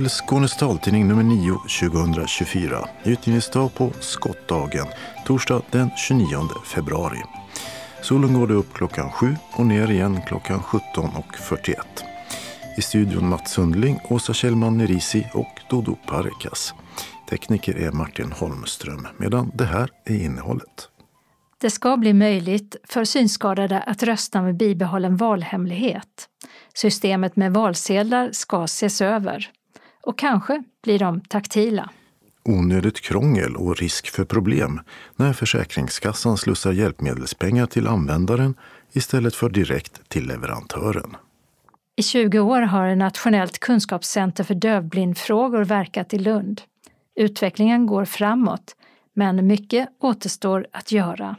Till Skånes taltidning nummer 9 2024. Utgivningsdag på skottdagen, torsdag den 29 februari. Solen går upp klockan 7 och ner igen klockan 17.41. I studion Mats Sundling, Åsa Kjellman Nerisi och Dodo Parikas. Tekniker är Martin Holmström, medan det här är innehållet. Det ska bli möjligt för synskadade att rösta med bibehållen valhemlighet. Systemet med valsedlar ska ses över. Och kanske blir de taktila. Onödigt krångel och risk för problem när Försäkringskassan slussar hjälpmedelspengar till användaren istället för direkt till leverantören. I 20 år har Nationellt kunskapscenter för dövblindfrågor verkat i Lund. Utvecklingen går framåt, men mycket återstår att göra.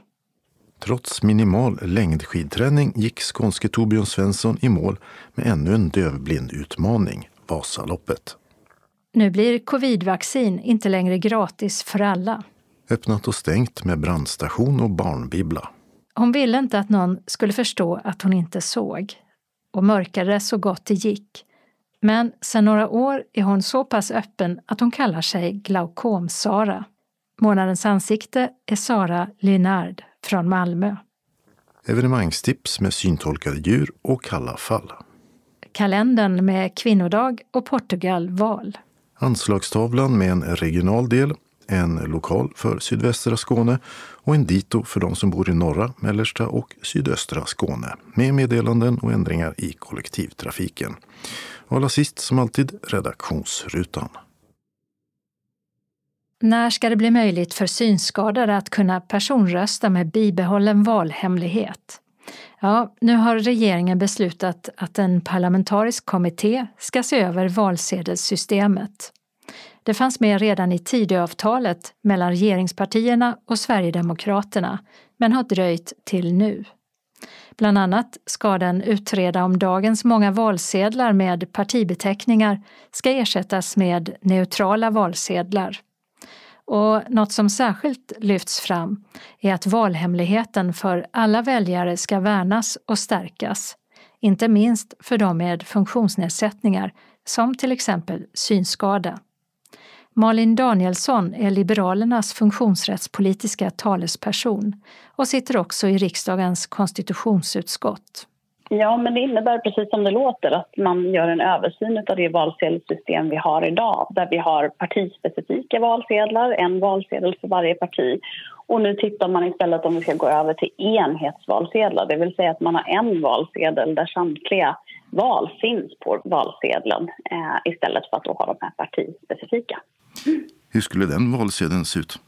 Trots minimal längdskidträning gick skånske Torbjörn Svensson i mål med ännu en dövblindutmaning, Vasaloppet. Nu blir covidvaccin inte längre gratis för alla. Öppnat och stängt med brandstation och barnbibbla. Hon ville inte att någon skulle förstå att hon inte såg och mörkade så gott det gick. Men sedan några år är hon så pass öppen att hon kallar sig Glaukom-Sara. Månadens ansikte är Sara Lynard från Malmö. Evenemangstips med syntolkade djur och kalla fall. Kalendern med kvinnodag och Portugal-val. Anslagstavlan med en regional del, en lokal för sydvästra Skåne och en dito för de som bor i norra, mellersta och sydöstra Skåne med meddelanden och ändringar i kollektivtrafiken. Och allra sist som alltid redaktionsrutan. När ska det bli möjligt för synskadade att kunna personrösta med bibehållen valhemlighet? Ja, nu har regeringen beslutat att en parlamentarisk kommitté ska se över valsedelssystemet. Det fanns med redan i Tidöavtalet mellan regeringspartierna och Sverigedemokraterna, men har dröjt till nu. Bland annat ska den utreda om dagens många valsedlar med partibeteckningar ska ersättas med neutrala valsedlar. Och något som särskilt lyfts fram är att valhemligheten för alla väljare ska värnas och stärkas, inte minst för de med funktionsnedsättningar som till exempel synskada. Malin Danielsson är Liberalernas funktionsrättspolitiska talesperson och sitter också i riksdagens konstitutionsutskott. Ja, men det innebär precis som det låter att man gör en översyn av det valsedelssystem vi har idag där vi har partispecifika valsedlar, en valsedel för varje parti. Och nu tittar man istället om vi ska gå över till enhetsvalsedlar, det vill säga att man har en valsedel där samtliga val finns på valsedeln eh, istället för att då ha de här partispecifika. Hur skulle den valsedeln se ut?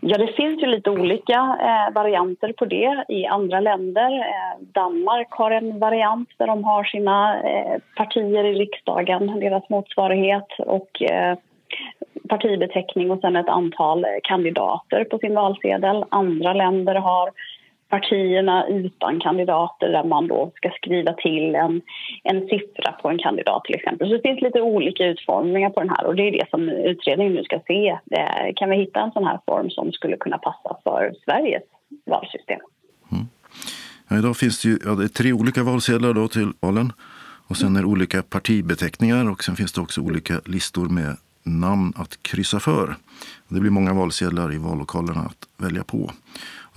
Ja, det finns ju lite olika eh, varianter på det i andra länder. Eh, Danmark har en variant där de har sina eh, partier i riksdagen, deras motsvarighet och eh, partibeteckning och sen ett antal eh, kandidater på sin valsedel. Andra länder har partierna utan kandidater där man då ska skriva till en, en siffra på en kandidat till exempel. Så det finns lite olika utformningar på den här och det är det som utredningen nu ska se. Eh, kan vi hitta en sån här form som skulle kunna passa för Sveriges valsystem? Mm. Ja, idag finns det, ju, ja, det är tre olika valsedlar då till valen och sen är det olika partibeteckningar och sen finns det också olika listor med namn att kryssa för. Det blir många valsedlar i vallokalerna att välja på.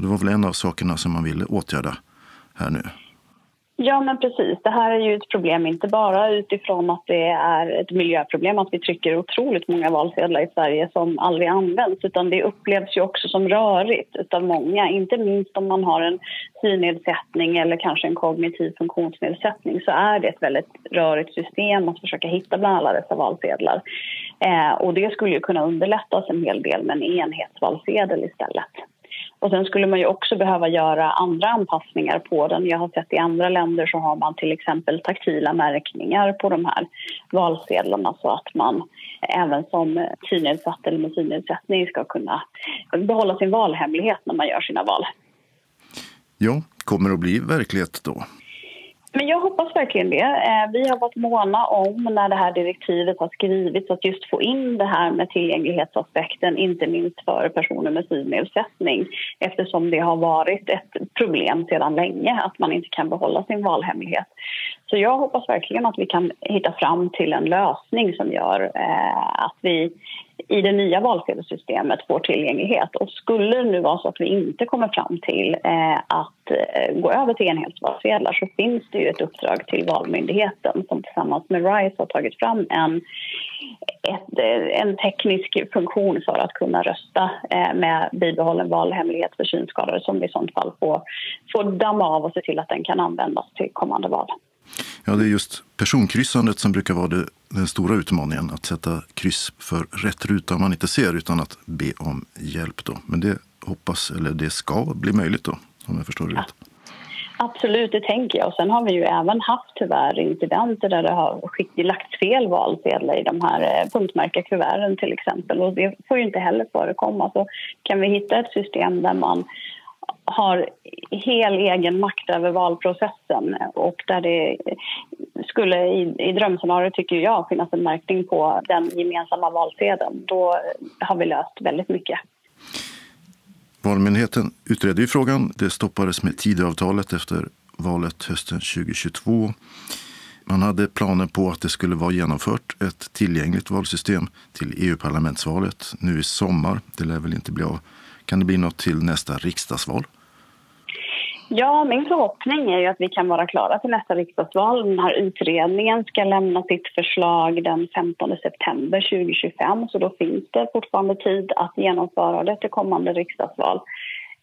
Och det var väl en av sakerna som man ville åtgärda här nu. Ja, men precis. Det här är ju ett problem inte bara utifrån att det är ett miljöproblem att vi trycker otroligt många valsedlar i Sverige som aldrig används utan det upplevs ju också som rörigt av många. Inte minst om man har en synnedsättning eller kanske en kognitiv funktionsnedsättning så är det ett väldigt rörigt system att försöka hitta bland alla dessa valsedlar. Eh, och det skulle ju kunna underlättas en hel del med en enhetsvalsedel istället. Och sen skulle man ju också behöva göra andra anpassningar på den. Jag har sett i andra länder så har man till exempel taktila märkningar på de här valsedlarna så att man även som synnedsatt eller med synnedsättning ska kunna behålla sin valhemlighet när man gör sina val. Ja, kommer det att bli verklighet då? Men jag hoppas verkligen det. Eh, vi har varit måna om när det här direktivet har skrivits att just få in det här med tillgänglighetsaspekten, inte minst för personer med synnedsättning eftersom det har varit ett problem sedan länge att man inte kan behålla sin valhemlighet. Så jag hoppas verkligen att vi kan hitta fram till en lösning som gör eh, att vi i det nya valsedelssystemet får tillgänglighet. Och skulle det nu vara så att vi inte kommer fram till eh, att eh, gå över till enhetsvalsedlar så finns det ju ett uppdrag till Valmyndigheten som tillsammans med RISE har tagit fram en, ett, eh, en teknisk funktion för att kunna rösta eh, med bibehållen valhemlighet för synskadade som vi i sånt fall får, får damma av och se till att den kan användas till kommande val. Ja, det är just personkryssandet som brukar vara det, den stora utmaningen. Att sätta kryss för rätt ruta man inte ser utan att be om hjälp. Då. Men det hoppas, eller det ska bli möjligt då, om jag förstår det rätt. Absolut, det tänker jag. Och sen har vi ju även haft tyvärr incidenter där det har lagts fel valsedlar i de här eh, kuverten till exempel. Och det får ju inte heller förekomma. Så kan vi hitta ett system där man har hel egen makt över valprocessen och där det skulle i, i drömscenariot, tycker jag, finnas en märkning på den gemensamma valsedeln. Då har vi löst väldigt mycket. Valmyndigheten utredde ju frågan. Det stoppades med Tidöavtalet efter valet hösten 2022. Man hade planer på att det skulle vara genomfört ett tillgängligt valsystem till EU-parlamentsvalet nu i sommar. Det lär väl inte bli av. Kan det bli något till nästa riksdagsval? Ja, min förhoppning är ju att vi kan vara klara till nästa riksdagsval. Den här utredningen ska lämna sitt förslag den 15 september 2025 så då finns det fortfarande tid att genomföra det till kommande riksdagsval.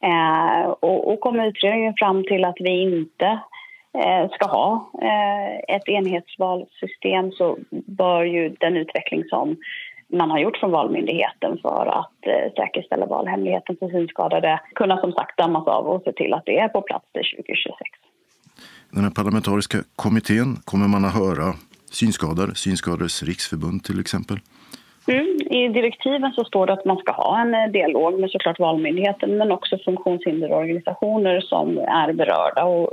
Eh, och, och kommer utredningen fram till att vi inte eh, ska ha eh, ett enhetsvalsystem så bör ju den utveckling som man har gjort från Valmyndigheten för att eh, säkerställa valhemligheten för synskadade kunna som sagt dammas av och se till att det är på plats till 2026. Den här parlamentariska kommittén kommer man att höra synskadade, Synskadades riksförbund till exempel. Mm, I direktiven så står det att man ska ha en eh, dialog med såklart Valmyndigheten men också funktionshinderorganisationer som är berörda. Och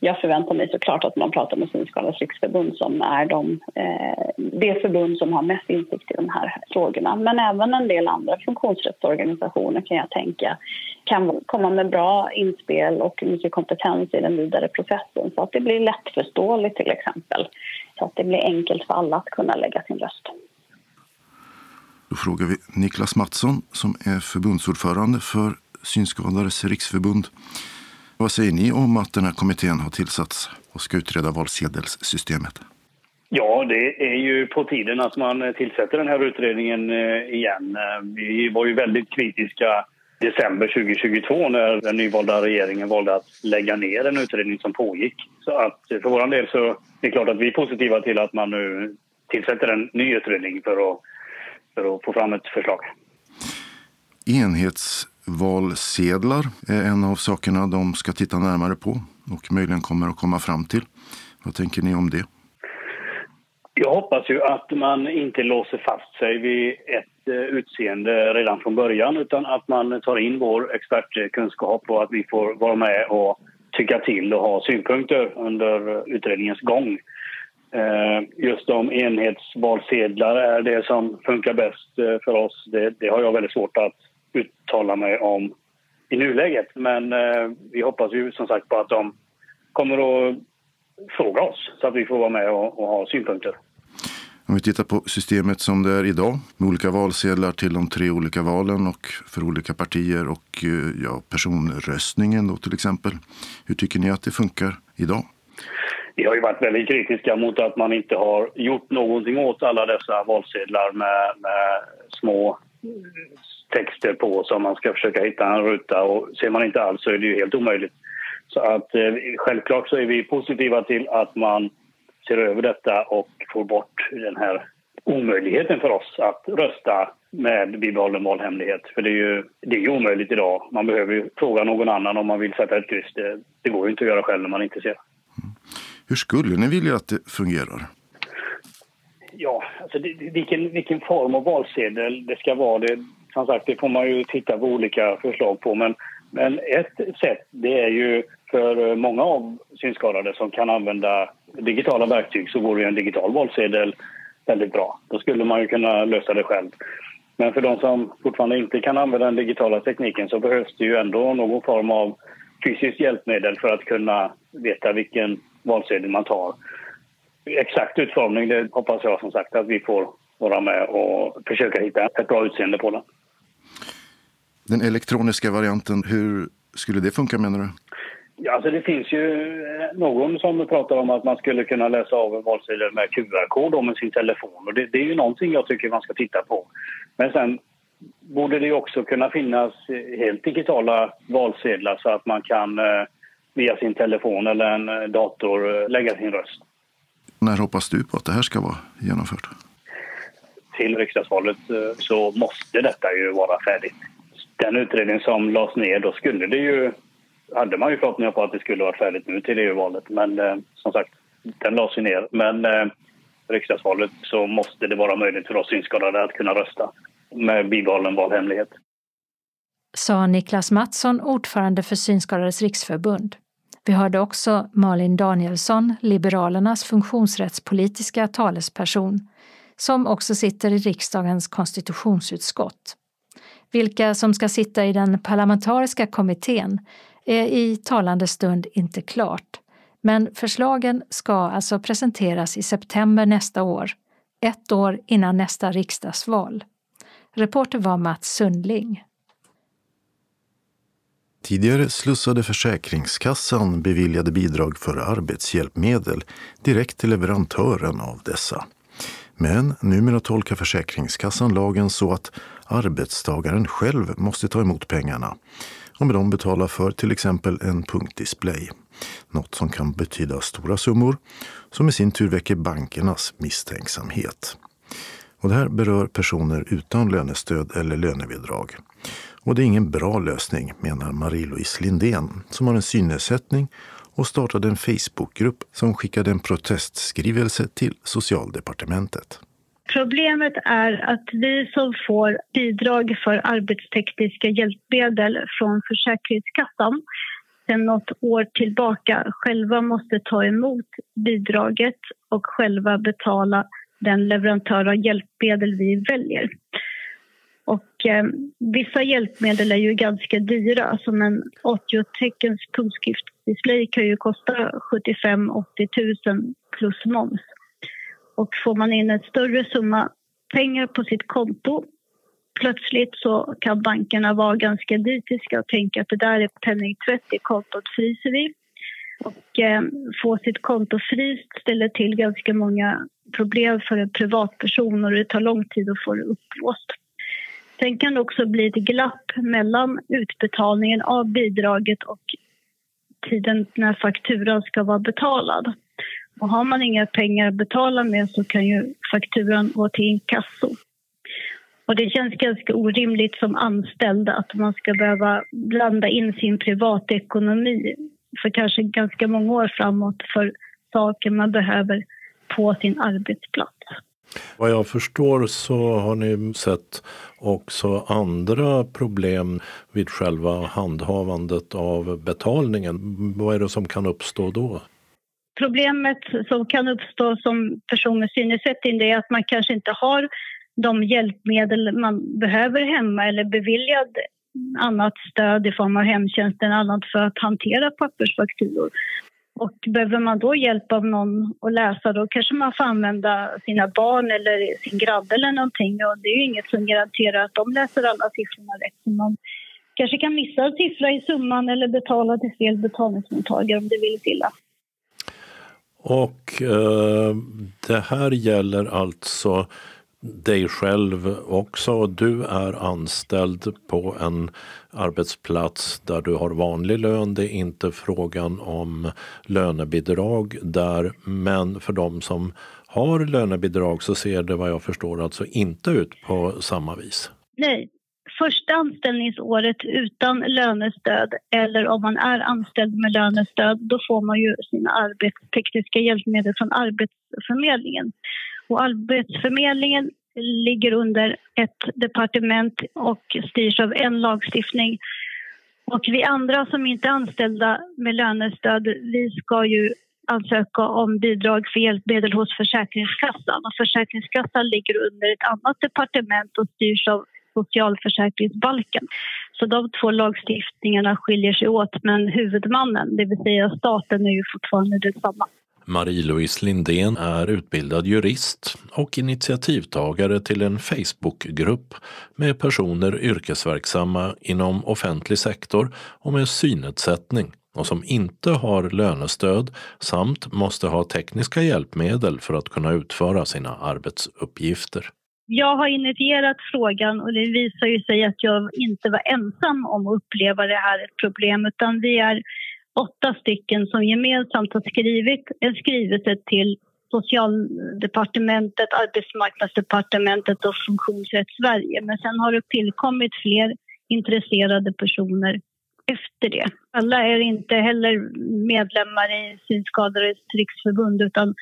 jag förväntar mig såklart att man pratar med Synskadades riksförbund som är de, eh, det förbund som har mest insikt i de här frågorna. Men även en del andra funktionsrättsorganisationer kan jag tänka kan komma med bra inspel och mycket kompetens i den vidare processen så att det blir lättförståeligt till exempel. Så att det blir enkelt för alla att kunna lägga sin röst. Då frågar vi Niklas Mattsson som är förbundsordförande för Synskadades riksförbund. Vad säger ni om att den här kommittén har tillsatts och ska utreda valsedelssystemet? Ja, det är ju på tiden att man tillsätter den här utredningen eh, igen. Eh, vi var ju väldigt kritiska december 2022 när den nyvalda regeringen valde att lägga ner en utredning som pågick. Så att eh, för vår del så är det klart att vi är positiva till att man nu tillsätter en ny utredning för att för att få fram ett förslag. Enhetsvalsedlar är en av sakerna de ska titta närmare på och möjligen kommer att komma fram till. Vad tänker ni om det? Jag hoppas ju att man inte låser fast sig vid ett eh, utseende redan från början utan att man tar in vår expertkunskap och att vi får vara med och tycka till och ha synpunkter under utredningens gång. Eh, just om enhetsvalsedlar är det som funkar bäst eh, för oss. Det, det, har jag väldigt svårt att uttala mig om i nuläget. Men eh, vi hoppas ju som sagt på att de kommer att fråga oss så att vi får vara med och, och ha synpunkter. Om vi tittar på systemet som det är idag med olika valsedlar till de tre olika valen och för olika partier och eh, ja, personröstningen då till exempel. Hur tycker ni att det funkar idag? Vi har ju varit väldigt kritiska mot att man inte har gjort någonting åt alla dessa valsedlar med, med små texter på som man ska försöka hitta en ruta och ser man inte alls så är det ju helt omöjligt. Så att eh, självklart så är vi positiva till att man ser över detta och får bort den här omöjligheten för oss att rösta med bibehållen valhemlighet. För det är ju det är omöjligt idag. Man behöver ju fråga någon annan om man vill sätta ett kryss. Det, det går ju inte att göra själv när man inte ser. Mm. Hur skulle ni vilja att det fungerar? Ja, alltså det, vilken, vilken form av valsedel det ska vara, det, som sagt, det får man ju titta på olika förslag på. Men, men ett sätt det är ju för eh, många av synskadade som kan använda digitala verktyg så vore en digital valsedel väldigt bra. Då skulle man ju kunna lösa det själv. Men för de som fortfarande inte kan använda den digitala tekniken så behövs det ju ändå någon form av fysiskt hjälpmedel för att kunna veta vilken valsedel man tar. exakt utformning det hoppas jag som sagt att vi får vara med och försöka hitta ett bra utseende på den. Den elektroniska varianten, hur skulle det funka menar du? Ja, alltså det finns ju eh, någon som pratar om att man skulle kunna läsa av en valsedel med QR-kod med sin telefon. Och det, det, är ju någonting jag tycker man ska titta på. Men sen borde det också kunna finnas helt digitala valsedlar så att man kan eh, via sin telefon eller en eh, dator lägga sin röst. När hoppas du på att det här ska vara genomfört? Till riksdagsvalet så måste detta ju vara färdigt. Den utredning som lades ner, då skulle det ju hade man ju förhoppningar på att det skulle varit färdigt nu till EU-valet. Men eh, som sagt, den lades ju ner. Men eh, riksdagsvalet så måste det vara möjligt för oss synskadade att kunna rösta med bibehållen valhemlighet. Sa Niklas Mattsson, ordförande för Synskadades riksförbund. Vi hörde också Malin Danielsson, Liberalernas funktionsrättspolitiska talesperson, som också sitter i riksdagens konstitutionsutskott. Vilka som ska sitta i den parlamentariska kommittén är i talande stund inte klart. Men förslagen ska alltså presenteras i september nästa år, ett år innan nästa riksdagsval. Reporter var Mats Sundling. Tidigare slussade Försäkringskassan beviljade bidrag för arbetshjälpmedel direkt till leverantören av dessa. Men numera tolkar Försäkringskassan lagen så att arbetstagaren själv måste ta emot pengarna och med dem betala för till exempel en punktdisplay. Något som kan betyda stora summor som i sin tur väcker bankernas misstänksamhet. Och det här berör personer utan lönestöd eller lönebidrag. Och det är ingen bra lösning, menar Marie-Louise Lindén som har en synnedsättning och startade en Facebookgrupp som skickade en protestskrivelse till Socialdepartementet. Problemet är att vi som får bidrag för arbetstekniska hjälpmedel från Försäkringskassan sedan något år tillbaka själva måste ta emot bidraget och själva betala den leverantör av hjälpmedel vi väljer. Och, eh, vissa hjälpmedel är ju ganska dyra. Alltså, Som en 80-teckens punktskriftsdisplay kan ju kosta 75-80 000 plus moms. Och får man in en större summa pengar på sitt konto plötsligt så kan bankerna vara ganska nitiska och tänka att det där är penningtvätt, det kontot fryser vi. Och eh, få sitt konto fryst ställer till ganska många problem för en privatperson och det tar lång tid att få det upplåst. Sen kan det också bli ett glapp mellan utbetalningen av bidraget och tiden när fakturan ska vara betalad. Och har man inga pengar att betala med så kan ju fakturan gå till inkasso. Och det känns ganska orimligt som anställd att man ska behöva blanda in sin privatekonomi för kanske ganska många år framåt för saker man behöver på sin arbetsplats. Vad jag förstår så har ni sett också andra problem vid själva handhavandet av betalningen. Vad är det som kan uppstå då? Problemet som kan uppstå som person med synnedsättning är att man kanske inte har de hjälpmedel man behöver hemma eller beviljad annat stöd i form av hemtjänsten, annat för att hantera pappersfakturor. Och behöver man då hjälp av någon att läsa då kanske man får använda sina barn eller sin granne eller någonting och det är ju inget som garanterar att de läser alla siffrorna rätt. Så man kanske kan missa en siffra i summan eller betala till fel betalningsmottagare om det vill illa. Och eh, det här gäller alltså dig själv också. Du är anställd på en arbetsplats där du har vanlig lön. Det är inte frågan om lönebidrag där. Men för de som har lönebidrag så ser det vad jag förstår alltså inte ut på samma vis. Nej, första anställningsåret utan lönestöd eller om man är anställd med lönestöd då får man ju sina arbetstekniska hjälpmedel från Arbetsförmedlingen. Och Arbetsförmedlingen ligger under ett departement och styrs av en lagstiftning. Och vi andra som inte är anställda med lönestöd, vi ska ju ansöka om bidrag för hjälpmedel hos Försäkringskassan. Och Försäkringskassan ligger under ett annat departement och styrs av socialförsäkringsbalken. Så de två lagstiftningarna skiljer sig åt men huvudmannen, det vill säga staten, är ju fortfarande detsamma. Marie-Louise Lindén är utbildad jurist och initiativtagare till en Facebookgrupp med personer yrkesverksamma inom offentlig sektor och med synnedsättning och som inte har lönestöd samt måste ha tekniska hjälpmedel för att kunna utföra sina arbetsuppgifter. Jag har initierat frågan och det visar ju sig att jag inte var ensam om att uppleva det här ett problem utan vi är åtta stycken som gemensamt har skrivit en skrivelse till Socialdepartementet, Arbetsmarknadsdepartementet och Funktionsrätt Sverige. Men sen har det tillkommit fler intresserade personer efter det. Alla är inte heller medlemmar i Synskadades riksförbund utan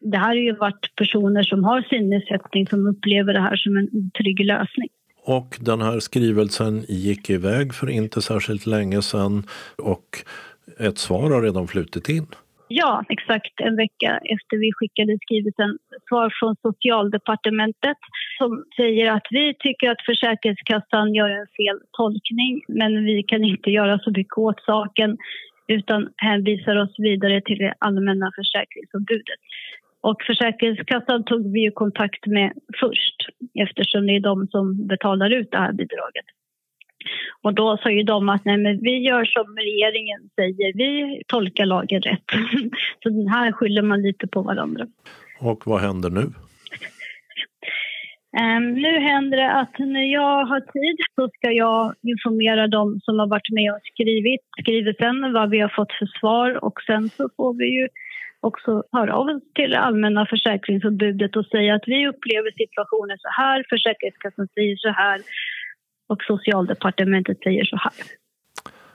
det här har ju varit personer som har synnedsättning som upplever det här som en otrygg lösning. Och den här skrivelsen gick iväg för inte särskilt länge sedan och ett svar har redan flutit in. Ja, exakt en vecka efter vi skickade skrivelsen. Svar från Socialdepartementet som säger att vi tycker att Försäkringskassan gör en fel tolkning men vi kan inte göra så mycket åt saken utan hänvisar oss vidare till det allmänna försäkringsombudet. Och Försäkringskassan tog vi ju kontakt med först eftersom det är de som betalar ut det här bidraget. Och då sa ju de att nej, men vi gör som regeringen säger, vi tolkar lagen rätt. Så den här skyller man lite på varandra. Och vad händer nu? Um, nu händer det att när jag har tid så ska jag informera dem som har varit med och skrivit skrivelsen vad vi har fått för svar och sen så får vi ju också höra av oss till det allmänna försäkringsombudet och säga att vi upplever situationen så här, Försäkringskassan säger så här och Socialdepartementet säger så här.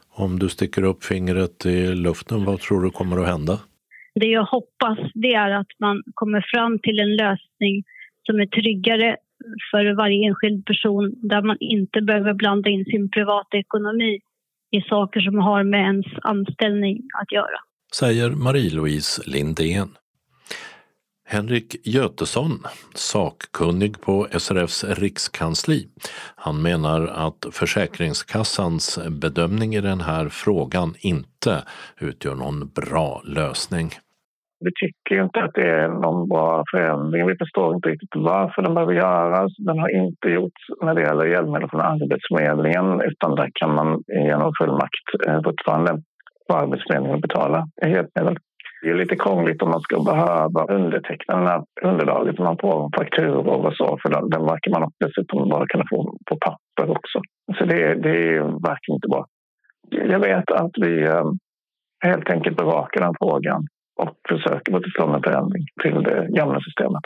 Om du sticker upp fingret i luften, vad tror du kommer att hända? Det jag hoppas det är att man kommer fram till en lösning som är tryggare för varje enskild person där man inte behöver blanda in sin privata ekonomi i saker som har med ens anställning att göra. Säger Marie-Louise Lindén. Henrik Götesson, sakkunnig på SRFs rikskansli. Han menar att Försäkringskassans bedömning i den här frågan inte utgör någon bra lösning. Vi tycker inte att det är någon bra förändring. Vi förstår inte riktigt varför den behöver göras. Den har inte gjorts när det gäller hjälpmedel från Arbetsförmedlingen utan där kan man genom fullmakt eh, fortfarande på Arbetsförmedlingen betala hjälpmedel. Det är lite krångligt om man ska behöva underteckna den här underlaget när man får en fakturor och så, för den, den verkar man dessutom bara kunna få på papper också. Så det, det är verkligen inte bra. Jag vet att vi eh, helt enkelt bevakar den frågan och försöker få till stånd en förändring till det gamla systemet.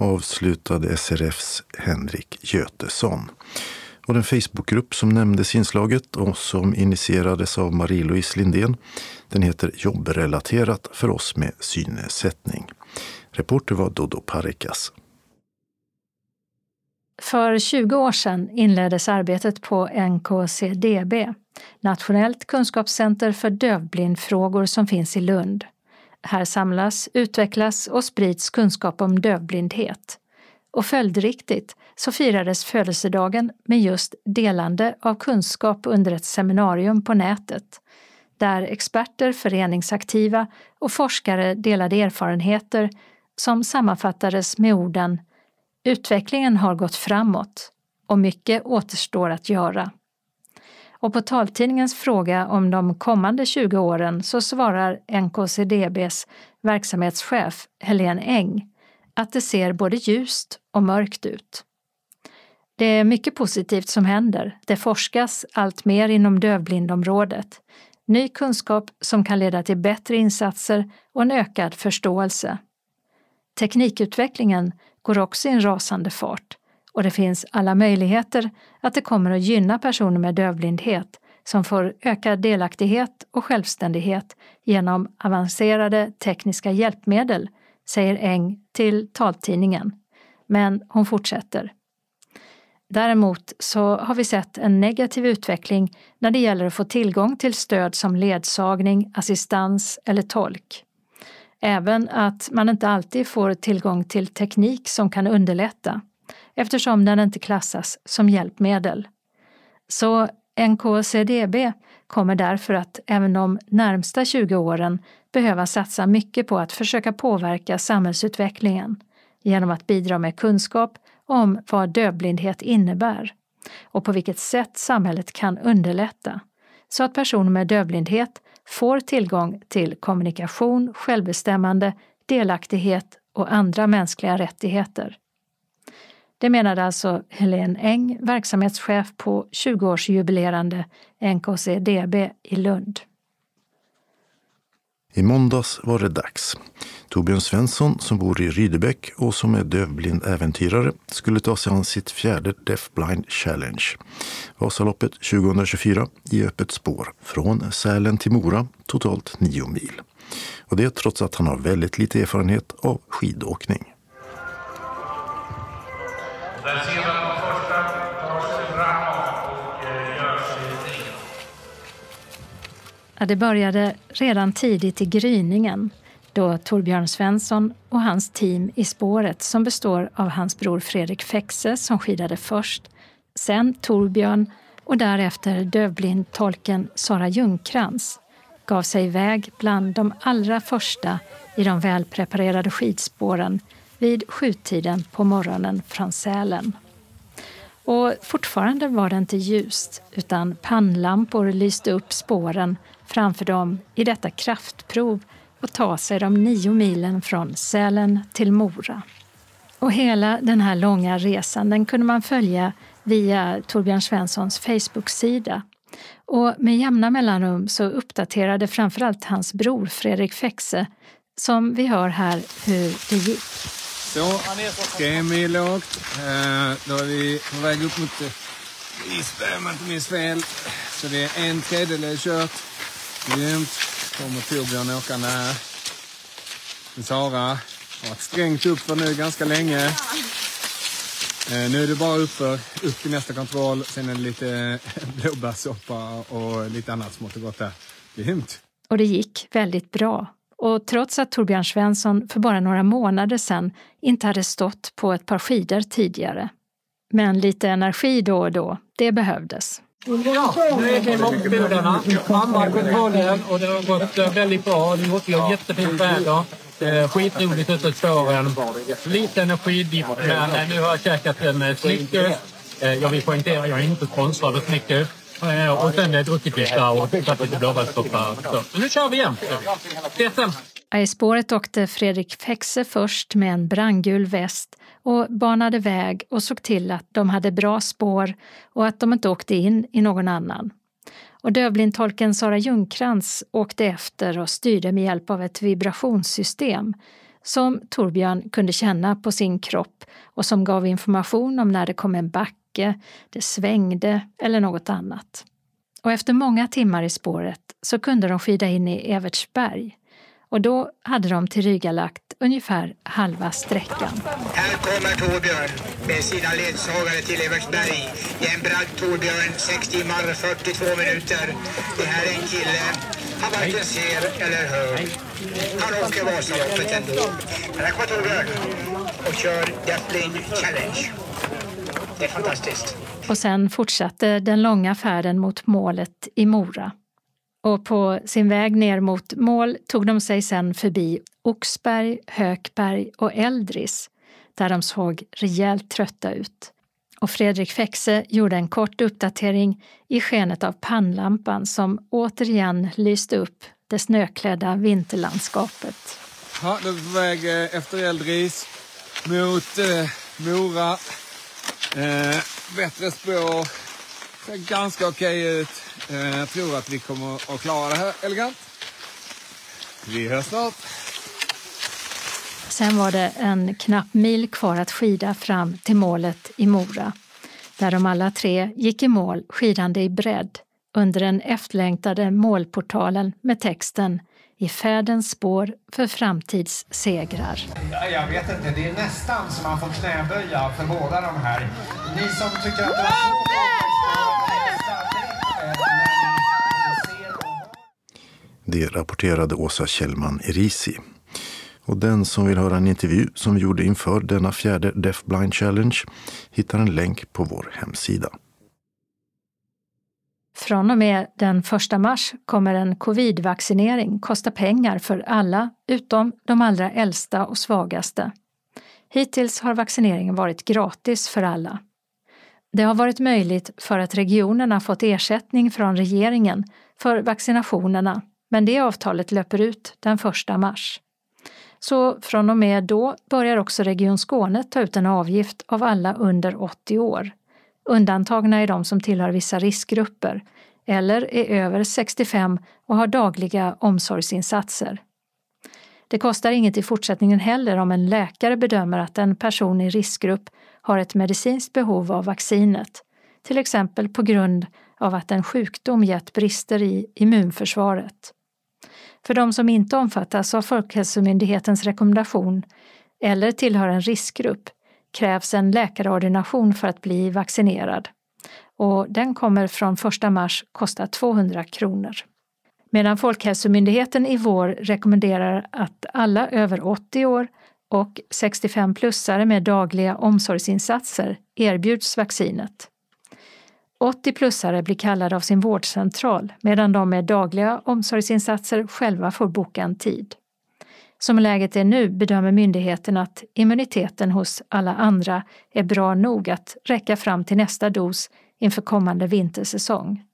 Avslutade SRFs Henrik Götesson. Och den Facebookgrupp som nämndes i inslaget och som initierades av Marie-Louise Lindén, den heter Jobbrelaterat för oss med synnedsättning. Reporter var Dodo Parikas. För 20 år sedan inleddes arbetet på NKCDB, Nationellt kunskapscenter för dövblindfrågor som finns i Lund. Här samlas, utvecklas och sprids kunskap om dövblindhet. Och följdriktigt så firades födelsedagen med just delande av kunskap under ett seminarium på nätet, där experter, föreningsaktiva och forskare delade erfarenheter som sammanfattades med orden Utvecklingen har gått framåt och mycket återstår att göra. Och på taltidningens fråga om de kommande 20 åren så svarar NKCDBs verksamhetschef Helene Eng att det ser både ljust och mörkt ut. Det är mycket positivt som händer. Det forskas allt mer inom dövblindområdet. Ny kunskap som kan leda till bättre insatser och en ökad förståelse. Teknikutvecklingen går också i en rasande fart och det finns alla möjligheter att det kommer att gynna personer med dövblindhet som får ökad delaktighet och självständighet genom avancerade tekniska hjälpmedel, säger Eng till taltidningen. Men hon fortsätter. Däremot så har vi sett en negativ utveckling när det gäller att få tillgång till stöd som ledsagning, assistans eller tolk. Även att man inte alltid får tillgång till teknik som kan underlätta eftersom den inte klassas som hjälpmedel. Så NKCDB kommer därför att även de närmsta 20 åren behöva satsa mycket på att försöka påverka samhällsutvecklingen genom att bidra med kunskap om vad dövblindhet innebär och på vilket sätt samhället kan underlätta så att personer med dövblindhet får tillgång till kommunikation, självbestämmande, delaktighet och andra mänskliga rättigheter. Det menade alltså Helene Eng, verksamhetschef på 20-årsjubilerande NKCDB i Lund. I måndags var det dags. Torbjörn Svensson som bor i Rydebäck och som är dövblind äventyrare skulle ta sig an sitt fjärde Deaf Blind Challenge. Vasaloppet 2024 i öppet spår från Sälen till Mora, totalt nio mil. Och det trots att han har väldigt lite erfarenhet av skidåkning. Där ser man de första tar sig framåt och eh, gör sig Ja, det började redan tidigt i gryningen då Torbjörn Svensson och hans team i spåret som består av hans bror Fredrik Fexe som skidade först, sen Torbjörn och därefter dövblindtolken Sara Ljungkrans gav sig iväg bland de allra första i de välpreparerade skidspåren vid sjutiden på morgonen från Sälen. Och fortfarande var det inte ljust utan pannlampor lyste upp spåren framför dem i detta kraftprov att ta sig de nio milen från Sälen till Mora. Och hela den här långa resan den kunde man följa via Torbjörn Svenssons Facebook-sida. Och med jämna mellanrum så uppdaterade framförallt hans bror Fredrik Fexe, som vi hör här hur det gick. Så, tre mil lågt. Eh, då är vi på väg upp mot eh, Isberg om jag inte minns fel. Så det är en tredjedel kört. Grymt. Kommer Torbjörn åkande här. Sara har varit strängt uppför nu ganska länge. Eh, nu är det bara uppför, upp till nästa kontroll. Sen är det lite blåbärssoppa och lite annat smått och gott där. Grymt! Och det gick väldigt bra. Och trots att Torbjörn Svensson för bara några månader sedan inte hade stått på ett par skidor tidigare. Men lite energi då och då, det behövdes. Ja, nu är vi i Mockbodarna. Andra kontrollen och det har gått eh, väldigt bra. Det är jättefint väder. Skitroligt ute i spåren. Lite energidipp, men eh, nu har jag käkat en eh, Snickers. Jag vill poängtera, jag är inte sponsrad av Snickers. Eh, och sen eh, druckit lite och tagit lite blåbärssoppa. Så nu kör vi igen. Ses sen! I spåret åkte Fredrik Fexe först med en brandgul väst och banade väg och såg till att de hade bra spår och att de inte åkte in i någon annan. Och dövblindtolken Sara Ljungkrans åkte efter och styrde med hjälp av ett vibrationssystem som Torbjörn kunde känna på sin kropp och som gav information om när det kom en back dike, det svängde eller något annat. Och efter många timmar i spåret så kunde de skida in i Evertsberg och då hade de tillryggalagt ungefär halva sträckan. Här kommer Torbjörn med sina ledsagare till Evertsberg. Det är en bragd Torbjörn, 6 timmar 42 minuter. Det här är en kille han varken ser eller hör. Han åker Vasaloppet ändå. Men här kommer Torbjörn och kör Deathling Challenge. Det är fantastiskt. Och sen fortsatte den långa färden mot målet i Mora och på sin väg ner mot mål tog de sig sedan förbi Oxberg, Hökberg och Eldris där de såg rejält trötta ut. Och Fredrik Fexe gjorde en kort uppdatering i skenet av pannlampan som återigen lyste upp det snöklädda vinterlandskapet. Ja, då är vi på väg eh, efter Eldris mot eh, Mora. Eh, bättre spår. Ser ganska okej ut. Eh, jag tror att vi kommer att klara det här elegant. Vi hörs snart. Sen var det en knapp mil kvar att skida fram till målet i Mora där de alla tre gick i mål skidande i bredd under den efterlängtade målportalen med texten i färdens spår för framtidssegrar. Jag vet inte, det är nästan så man får knäböja för båda de här. Ni som tycker att det var Det rapporterade Åsa Kjellman Erisi. Och den som vill höra en intervju som vi gjorde inför denna fjärde Deaf Blind Challenge hittar en länk på vår hemsida. Från och med den 1 mars kommer en covidvaccinering kosta pengar för alla utom de allra äldsta och svagaste. Hittills har vaccineringen varit gratis för alla. Det har varit möjligt för att regionerna fått ersättning från regeringen för vaccinationerna, men det avtalet löper ut den 1 mars. Så från och med då börjar också Region Skåne ta ut en avgift av alla under 80 år. Undantagna är de som tillhör vissa riskgrupper eller är över 65 och har dagliga omsorgsinsatser. Det kostar inget i fortsättningen heller om en läkare bedömer att en person i riskgrupp har ett medicinskt behov av vaccinet, till exempel på grund av att en sjukdom gett brister i immunförsvaret. För de som inte omfattas av Folkhälsomyndighetens rekommendation eller tillhör en riskgrupp krävs en läkarordination för att bli vaccinerad och den kommer från 1 mars kosta 200 kronor. Medan Folkhälsomyndigheten i vår rekommenderar att alla över 80 år och 65-plussare med dagliga omsorgsinsatser erbjuds vaccinet. 80-plussare blir kallade av sin vårdcentral medan de med dagliga omsorgsinsatser själva får boka en tid. Som läget är nu bedömer myndigheten att immuniteten hos alla andra är bra nog att räcka fram till nästa dos inför kommande vintersäsong.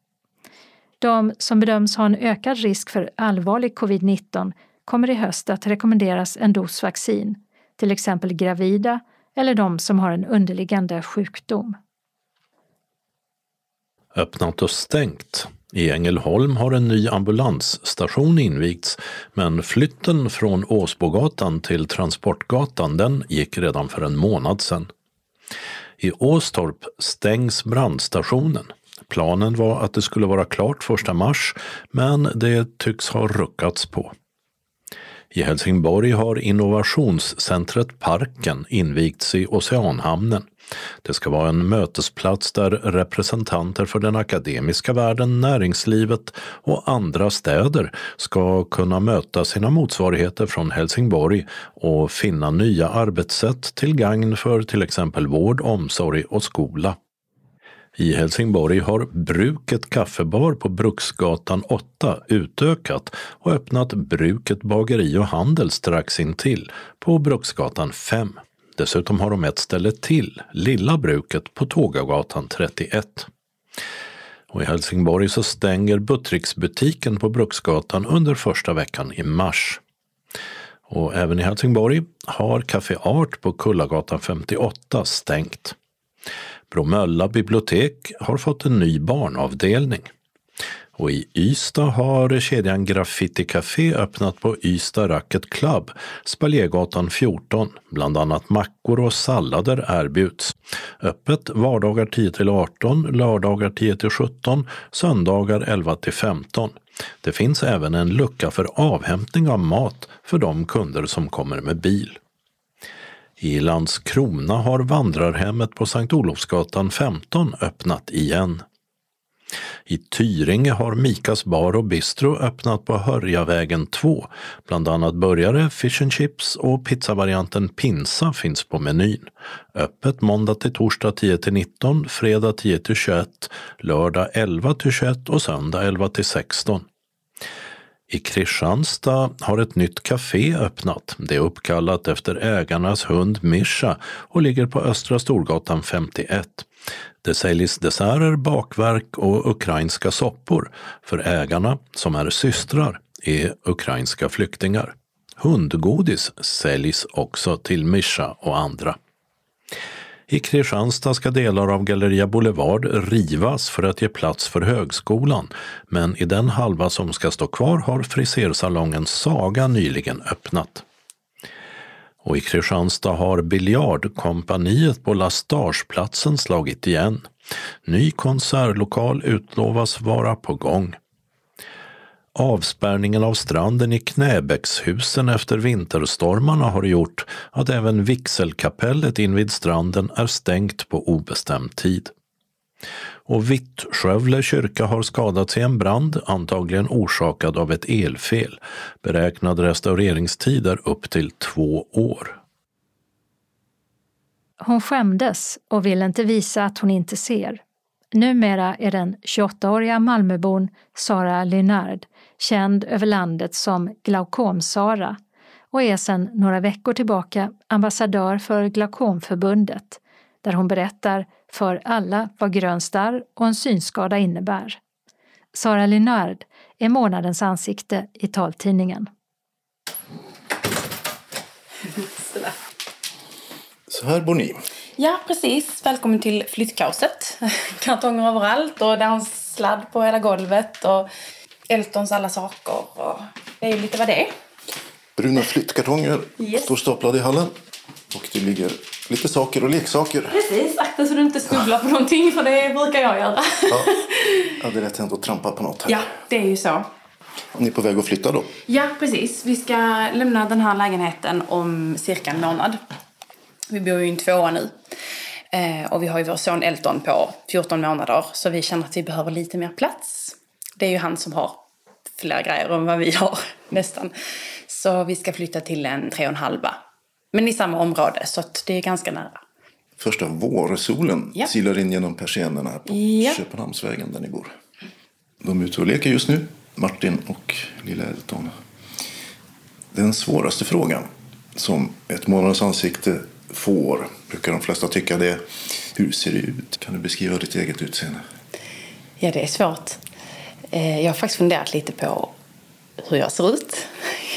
De som bedöms ha en ökad risk för allvarlig covid-19 kommer i höst att rekommenderas en dos vaccin, till exempel gravida eller de som har en underliggande sjukdom. Öppnat och stängt. I Ängelholm har en ny ambulansstation invigts, men flytten från Åsbogatan till Transportgatan den gick redan för en månad sedan. I Åstorp stängs brandstationen. Planen var att det skulle vara klart 1 mars, men det tycks ha ruckats på. I Helsingborg har innovationscentret Parken invigts i Oceanhamnen. Det ska vara en mötesplats där representanter för den akademiska världen, näringslivet och andra städer ska kunna möta sina motsvarigheter från Helsingborg och finna nya arbetssätt till gagn för till exempel vård, omsorg och skola. I Helsingborg har Bruket kaffebar på Bruksgatan 8 utökat och öppnat Bruket bageri och handel strax intill på Bruksgatan 5. Dessutom har de ett ställe till, Lilla bruket på Tågagatan 31. Och I Helsingborg så stänger Buttricksbutiken på Bruksgatan under första veckan i mars. Och även i Helsingborg har Café Art på Kullagatan 58 stängt. Bromölla bibliotek har fått en ny barnavdelning. Och i Ystad har kedjan Graffiti Café öppnat på Ystad Racket Club, Spaljégatan 14. Bland annat mackor och sallader erbjuds. Öppet vardagar 10 till 18, lördagar 10 till 17, söndagar 11 till 15. Det finns även en lucka för avhämtning av mat för de kunder som kommer med bil. I Landskrona har vandrarhemmet på Sankt Olofsgatan 15 öppnat igen. I Tyringe har Mikas bar och bistro öppnat på Hörjavägen 2. Bland annat burgare, fish and chips och pizzavarianten pinsa finns på menyn. Öppet måndag till torsdag 10 till 19, fredag 10 till 21, lördag 11 till 21 och söndag 11 till 16. I Kristianstad har ett nytt café öppnat. Det är uppkallat efter ägarnas hund Mischa och ligger på Östra Storgatan 51. Det säljs desserter, bakverk och ukrainska soppor för ägarna, som är systrar, är ukrainska flyktingar. Hundgodis säljs också till Mischa och andra. I Kristianstad ska delar av Galleria Boulevard rivas för att ge plats för högskolan, men i den halva som ska stå kvar har frisersalongen Saga nyligen öppnat. Och i Kristianstad har Biljardkompaniet på Lastageplatsen slagit igen. Ny konsertlokal utlovas vara på gång. Avspärrningen av stranden i Knäbäckshusen efter vinterstormarna har gjort att även vigselkapellet invid stranden är stängt på obestämd tid. Och Vittskövle kyrka har skadats i en brand, antagligen orsakad av ett elfel. Beräknad restaureringstid är upp till två år. Hon skämdes och ville inte visa att hon inte ser. Numera är den 28-åriga Malmöbon Sara Lynard känd över landet som Glaukom-Sara och är sedan några veckor tillbaka ambassadör för Glaukomförbundet där hon berättar för alla vad grön starr och en synskada innebär. Sara Linnard är månadens ansikte i taltidningen. Så här bor ni. Ja, precis. Välkommen till flyttkaoset. Kartonger överallt och danssladd på hela golvet och Eltons alla saker. Och det är ju lite vad det är. Bruna flyttkartonger Yes. står staplade i hallen. Och det ligger lite saker och leksaker. Precis, akta så du inte snubblar på någonting för det brukar jag göra. Ja, ja, det är lätt hänt att trampa på något här. Ja, det är ju så. Ni är på väg att flytta då? Ja, precis. Vi ska lämna den här lägenheten om cirka en månad. Vi bor ju i en tvåa nu. Eh, och vi har ju vår son Elton på 14 månader. Så vi känner att vi behöver lite mer plats. Det är ju han som har fler grejer än vad vi har, nästan. Så vi ska flytta till en tre och en halva. Men i samma område, så det är ganska nära. Första vårsolen Ja. silar in genom persiennerna på Ja. Köpenhamnsvägen där ni bor. De är ute och leker just nu, Martin och lilla Elton. Den svåraste frågan som ett månadens ansikte får, brukar de flesta tycka det är, hur ser det ut? Kan du beskriva ditt eget utseende? Ja, det är svårt. Eh, jag har faktiskt funderat lite på hur jag ser ut.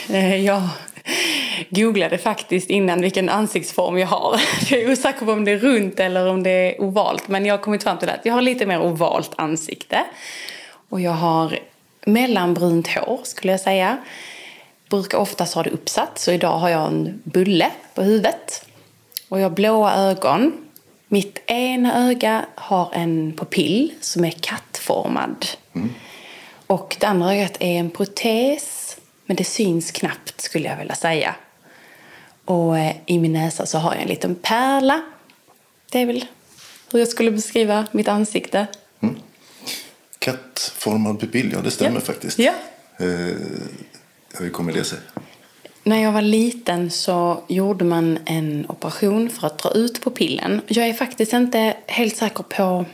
Eh, jag googlade faktiskt innan vilken ansiktsform jag har. Jag är osäker på om det är runt eller om det är ovalt. Men jag har kommit fram till att jag har lite mer ovalt ansikte. Och jag har mellanbrunt hår skulle jag säga. Brukar oftast ha det uppsatt. Så idag har jag en bulle på huvudet. Och jag har blåa ögon. Mitt ena öga har en pupill som är kattformad. Mm. Och det andra ögat är en protes. Men det syns knappt skulle jag vilja säga. Och eh, i min näsa så har jag en liten pärla. Det är väl hur jag skulle beskriva mitt ansikte. Kattformad pupill, ja det stämmer Ja. faktiskt. Ja. Eh, hur kommer det sig? När jag var liten så gjorde man en operation för att dra ut pupillen. Jag är faktiskt inte helt säker på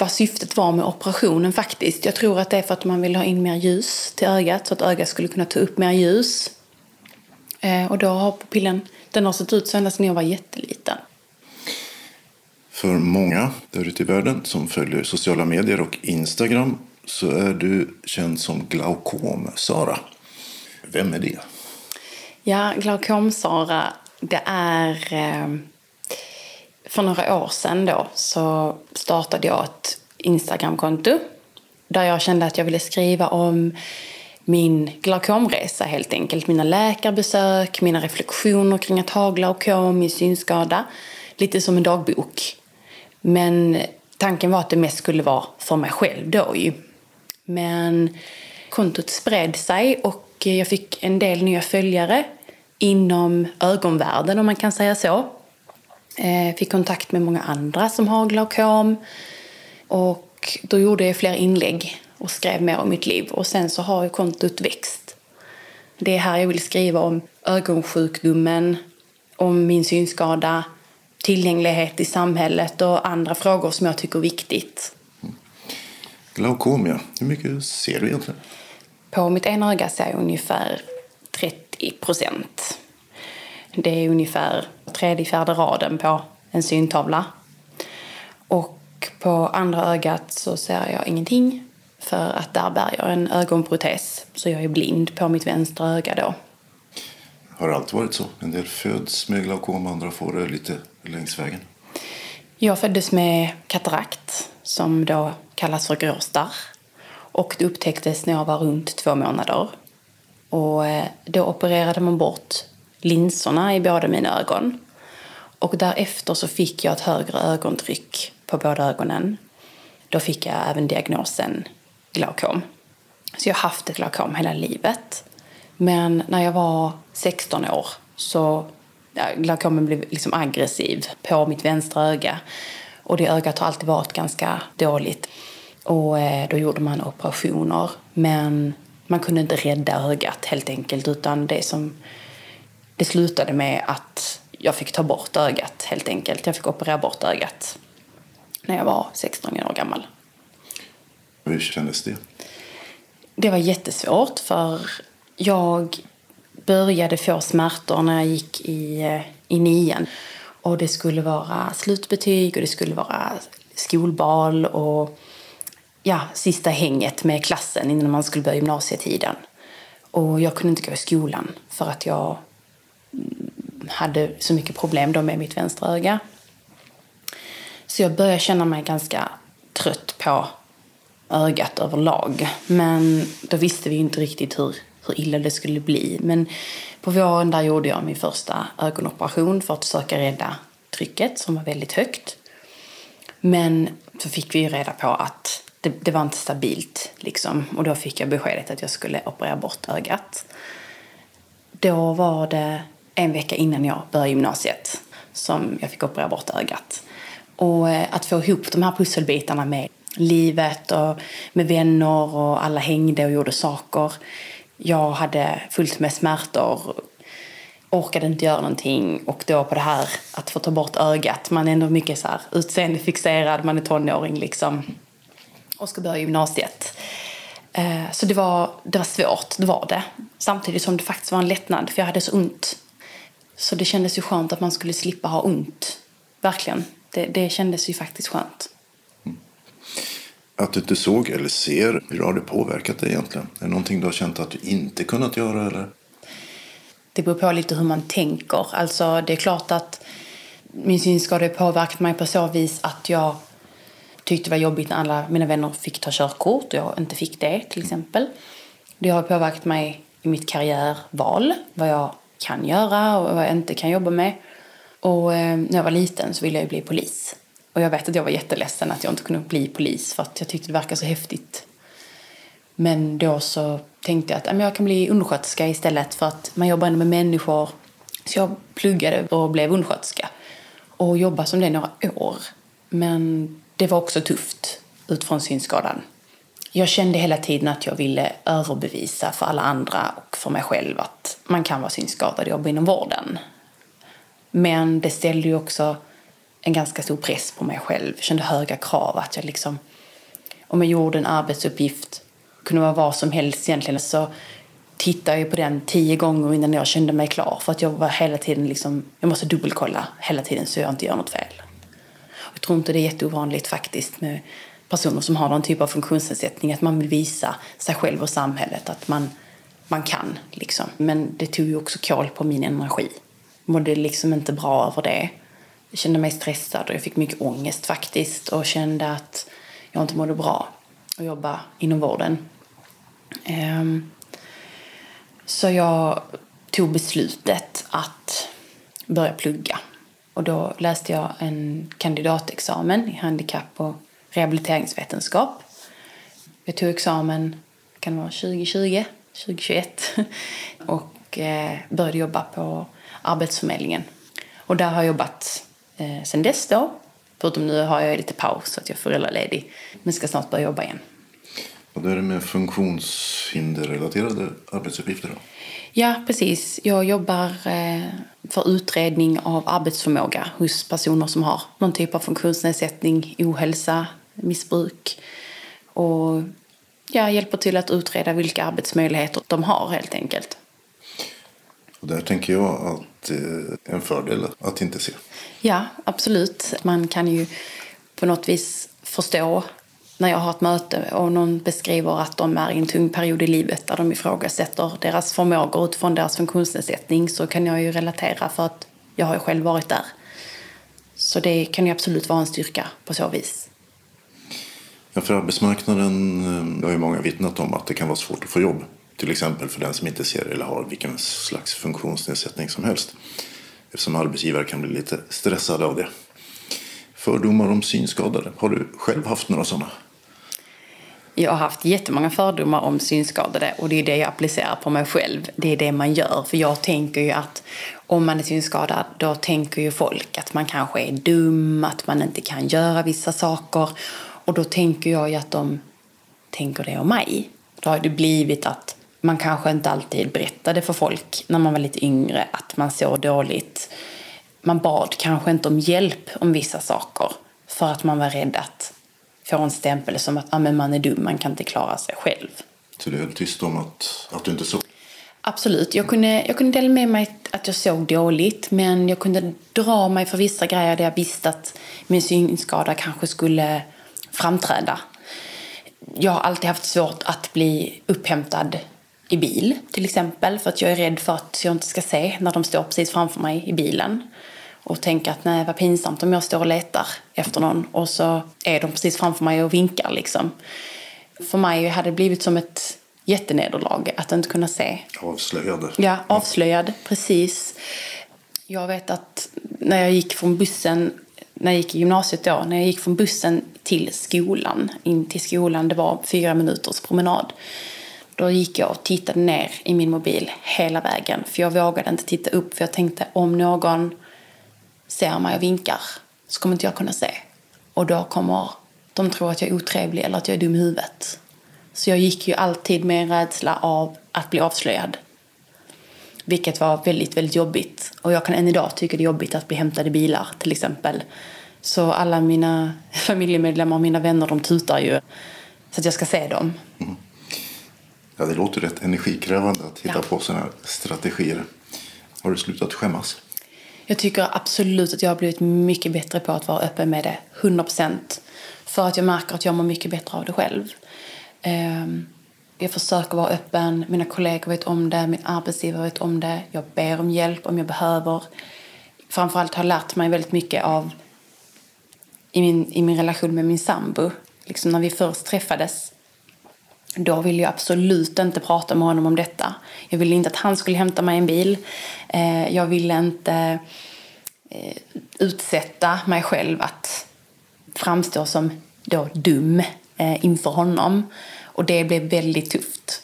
vad syftet var med operationen faktiskt. Jag tror att det är för att man vill ha in mer ljus till ögat så att ögat skulle kunna ta upp mer ljus. Eh, och då har pupillen, den har sett ut så ända sedan jag var jätteliten. För många där ute i världen som följer sociala medier och Instagram så är du känd som Glaukom-Sara. Vem är det? Ja, Glaukom-Sara, det är... För några år sedan då så startade jag ett Instagramkonto där jag kände att jag ville skriva om min glaukomresa helt enkelt. Mina läkarbesök, mina reflektioner kring att ha glaukom, min synskada. Lite som en dagbok. Men tanken var att det mest skulle vara för mig själv då ju. Men kontot spred sig och jag fick en del nya följare inom ögonvärlden om man kan säga så. Eh, Fick kontakt med många andra som har glaukom. Och då gjorde jag fler inlägg och skrev mer om mitt liv. Och sen så har ju kontot växt. Det är här jag vill skriva om ögonsjukdomen, om min synskada, tillgänglighet i samhället och andra frågor som jag tycker är viktigt. Glaukom, ja. Hur mycket ser du egentligen? På mitt ena öga ser jag ungefär 30 procent. Det är ungefär tredje, fjärde raden på en syntavla. Och på andra ögat så ser jag ingenting för att där bär jag en ögonprotes. Så jag är blind på mitt vänstra öga då. Har det alltid varit så? En del föds med glaukom, andra får det lite längs vägen. Jag föddes med katarakt som då kallas för gråstarr. Och det upptäcktes när jag var runt två månader. Och eh, då opererade man bort linserna i båda mina ögon. Och därefter så fick jag ett högre ögontryck på båda ögonen. Då fick jag även diagnosen glaukom. Så jag har haft ett glaukom hela livet. Men när jag var 16 år så ja, glaukomen blev liksom aggressiv på mitt vänstra öga. Och det ögat har alltid varit ganska dåligt. Och eh, då gjorde man operationer. Men man kunde inte rädda ögat helt enkelt. Utan det som det slutade med att jag fick ta bort ögat helt enkelt. Jag fick operera bort ögat. när jag var 16 år gammal. Hur kändes det? Det var jättesvårt för jag började få smärtor när jag gick i, eh, i nian. Och det skulle vara slutbetyg och det skulle vara skolbal och ja, sista hänget med klassen innan man skulle börja gymnasietiden. Och jag kunde inte gå i skolan för att jag hade så mycket problem då med mitt vänstra öga. Så jag började känna mig ganska trött på ögat överlag. Men då visste vi inte riktigt hur, hur illa det skulle bli. Men på våren där gjorde jag min första ögonoperation för att försöka rädda trycket som var väldigt högt. Men så fick vi ju reda på att det, det, var inte stabilt. Liksom. Och då fick jag beskedet att jag skulle operera bort ögat. Då var det en vecka innan jag började gymnasiet som jag fick operera bort ögat. Och eh, att få ihop de här pusselbitarna med livet och med vänner och alla hängde och gjorde saker. Jag hade fullt med smärtor, orkade inte göra någonting och då på det här att få ta bort ögat. Man är ändå mycket så här utseendefixerad, man är tonåring liksom och ska börja gymnasiet. Eh, så det var, det var svårt, det var det. Samtidigt som det faktiskt var en lättnad, för jag hade så ont. Så det kändes ju skönt att man skulle slippa ha ont. Verkligen. Det, det kändes ju faktiskt skönt. Att du inte såg eller ser, hur har det påverkat dig egentligen? Är det någonting du har känt att du inte kunnat göra eller? Det beror på lite hur man tänker. Alltså det är klart att min synskada har påverkat mig på så vis att jag tyckte det var jobbigt när alla mina vänner fick ta körkort och jag inte fick det till exempel. Det har påverkat mig i mitt karriärval, vad jag kan göra och vad jag inte kan jobba med. Och eh, när jag var liten så ville jag bli polis. Och jag vet att jag var jätteledsen att jag inte kunde bli polis för att jag tyckte det verkade så häftigt. Men då så tänkte jag att jag kan bli undersköterska istället för att man jobbar ändå med människor. Så jag pluggade och blev undersköterska och jobbade som det några år. Men det var också tufft utifrån synskadan. Jag kände hela tiden att jag ville överbevisa för alla andra och för mig själv att man kan vara synskadad och jobba inom vården. Men det ställde ju också en ganska stor press på mig själv. Jag kände höga krav. att jag liksom, Om jag gjorde en arbetsuppgift, kunde vara vad som helst egentligen, så tittade jag på den tio gånger innan jag kände mig klar. För att jag var hela tiden liksom, jag måste dubbelkolla hela tiden så jag inte gör något fel. Jag tror inte det är jätteovanligt faktiskt med personer som har någon typ av funktionsnedsättning att man vill visa sig själv och samhället att man, man kan. Liksom. Men det tog ju också koll på min energi. Jag mådde liksom inte bra över det. Jag kände mig stressad och jag fick mycket ångest faktiskt och kände att jag inte mådde bra att jobba inom vården. Um, så jag tog beslutet att börja plugga. Och då läste jag en kandidatexamen i handikapp och rehabiliteringsvetenskap. Jag tog examen kan det vara 2020, 2021 och eh, började jobba på Arbetsförmedlingen. Och där har jag jobbat eh, sen dess då. Förutom nu har jag lite paus så att jag är föräldraledig. Men ska snart börja jobba igen. Och då är det med funktionshinderrelaterade arbetsuppgifter då? Ja, precis. Jag jobbar eh, för utredning av arbetsförmåga hos personer som har någon typ av funktionsnedsättning, ohälsa, missbruk. Och jag hjälper till att utreda vilka arbetsmöjligheter de har helt enkelt. Och där tänker jag att det är en fördel att inte se. Ja, absolut. Man kan ju på något vis förstå när jag har ett möte och någon beskriver att de är i en tung period i livet där de ifrågasätter deras förmågor utifrån deras funktionsnedsättning så kan jag ju relatera för att jag har ju själv varit där. Så det kan ju absolut vara en styrka på så vis. Ja, för arbetsmarknaden eh, har ju många vittnat om att det kan vara svårt att få jobb. Till exempel för den som inte ser eller har vilken slags funktionsnedsättning som helst. Eftersom arbetsgivare kan bli lite stressade av det. Fördomar om synskadade, har du själv haft några sådana? Jag har haft jättemånga fördomar om synskadade och det är det jag applicerar på mig själv. Det är det man gör. För jag tänker ju att om man är synskadad då tänker ju folk att man kanske är dum, att man inte kan göra vissa saker. Och då tänker jag ju att de tänker det om mig. Då har det blivit att man kanske inte alltid berättade för folk när man var lite yngre att man såg dåligt. Man bad kanske inte om hjälp om vissa saker för att man var rädd att få en stämpel som att ah, men man är dum, man kan inte klara sig själv. Så du höll tyst om att, att du inte såg? Absolut. Jag kunde, jag kunde dela med mig att jag såg dåligt men jag kunde dra mig för vissa grejer där jag visste att min synskada kanske skulle framträda. Jag har alltid haft svårt att bli upphämtad i bil till exempel för att jag är rädd för att jag inte ska se när de står precis framför mig i bilen och tänka att nej vad pinsamt om jag står och letar efter någon och så är de precis framför mig och vinkar liksom. För mig hade det blivit som ett jättenederlag att inte kunna se. Avslöjad. Ja, avslöjad, precis. Jag vet att när jag gick från bussen, när jag gick i gymnasiet då, när jag gick från bussen till skolan, in till skolan, det var fyra minuters promenad. Då gick jag och tittade ner i min mobil hela vägen. För jag vågade inte titta upp för jag tänkte om någon ser mig och vinkar så kommer inte jag kunna se. Och då kommer de tro att jag är otrevlig eller att jag är dum i huvudet. Så jag gick ju alltid med en rädsla av att bli avslöjad. Vilket var väldigt, väldigt jobbigt. Och jag kan än idag tycka det är jobbigt att bli hämtad i bilar till exempel. Så alla mina familjemedlemmar och mina vänner de tutar ju så att jag ska se dem. Mm. Ja, det låter rätt energikrävande att hitta ja. på sådana här strategier. Har du slutat skämmas? Jag tycker absolut att jag har blivit mycket bättre på att vara öppen med det. 100 procent. För att jag märker att jag mår mycket bättre av det själv. Ehm, jag försöker vara öppen. Mina kollegor vet om det. Min arbetsgivare vet om det. Jag ber om hjälp om jag behöver. Framförallt har jag lärt mig väldigt mycket av i min, i min relation med min sambo. Liksom när vi först träffades då ville jag absolut inte prata med honom om detta. Jag ville inte att han skulle hämta mig en bil. Eh, jag ville inte eh, utsätta mig själv att framstå som då dum eh, inför honom. Och det blev väldigt tufft.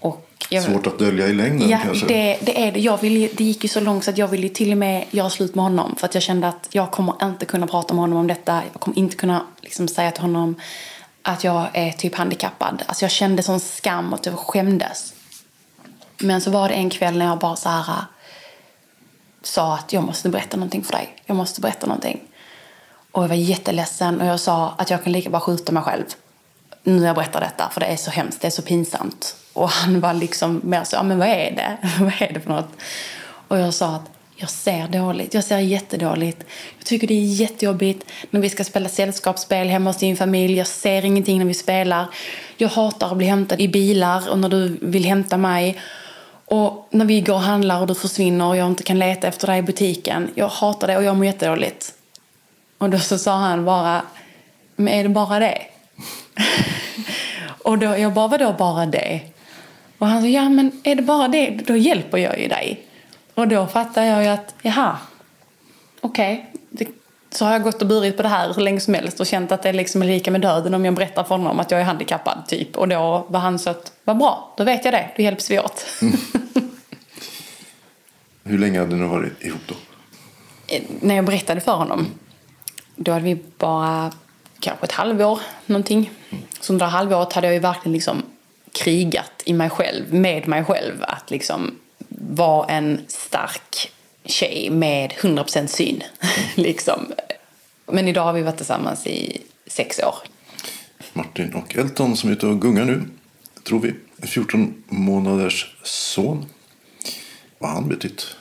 Och jag, Svårt att dölja i längden ja, kanske? Det, det är det. Jag ville, det gick ju så långt så att jag ville till och med göra slut med honom. För att jag kände att jag kommer inte kunna prata med honom om detta. Jag kommer inte kunna liksom, säga till honom att jag är typ handikappad. Alltså jag kände sån skam och jag skämdes. Men så var det en kväll när jag bara så här sa att jag måste berätta någonting för dig. Jag måste berätta någonting. Och jag var jätteledsen och jag sa att jag kan lika bara skjuta mig själv. Nu när jag berättar detta, för det är så hemskt, det är så pinsamt. Och han var liksom mer så, ja men vad är det? vad är det för något? Och jag sa att jag ser dåligt. Jag ser jättedåligt. Jag tycker det är jättejobbigt när vi ska spela sällskapsspel hemma hos din familj. Jag ser ingenting när vi spelar. Jag hatar att bli hämtad i bilar och när du vill hämta mig. Och när vi går och handlar och du försvinner och jag inte kan leta efter dig i butiken. Jag hatar det och jag mår jättedåligt. Och då så sa han bara, men är det bara det? och då, jag bara, vadå bara det? Och han sa, ja men är det bara det, då hjälper jag ju dig. Och då fattar jag ju att, jaha, okej. Okay. Så har jag gått och burit på det här hur länge som helst och känt att det liksom är lika med döden om jag berättar för honom att jag är handikappad. typ. Och då var han så att, vad bra, då vet jag det, då hjälps vi åt. Mm. Hur länge hade ni varit ihop då? Eh, när jag berättade för honom, då hade vi bara kanske ett halvår någonting. Mm. Så under halvåret hade jag ju verkligen liksom krigat i mig själv, med mig själv. Att liksom var en stark tjej med 100% syn. liksom. Men idag har vi varit tillsammans i sex år. Martin och Elton som är ute och gungar nu, tror vi. 14 månaders son. Vad har han betytt?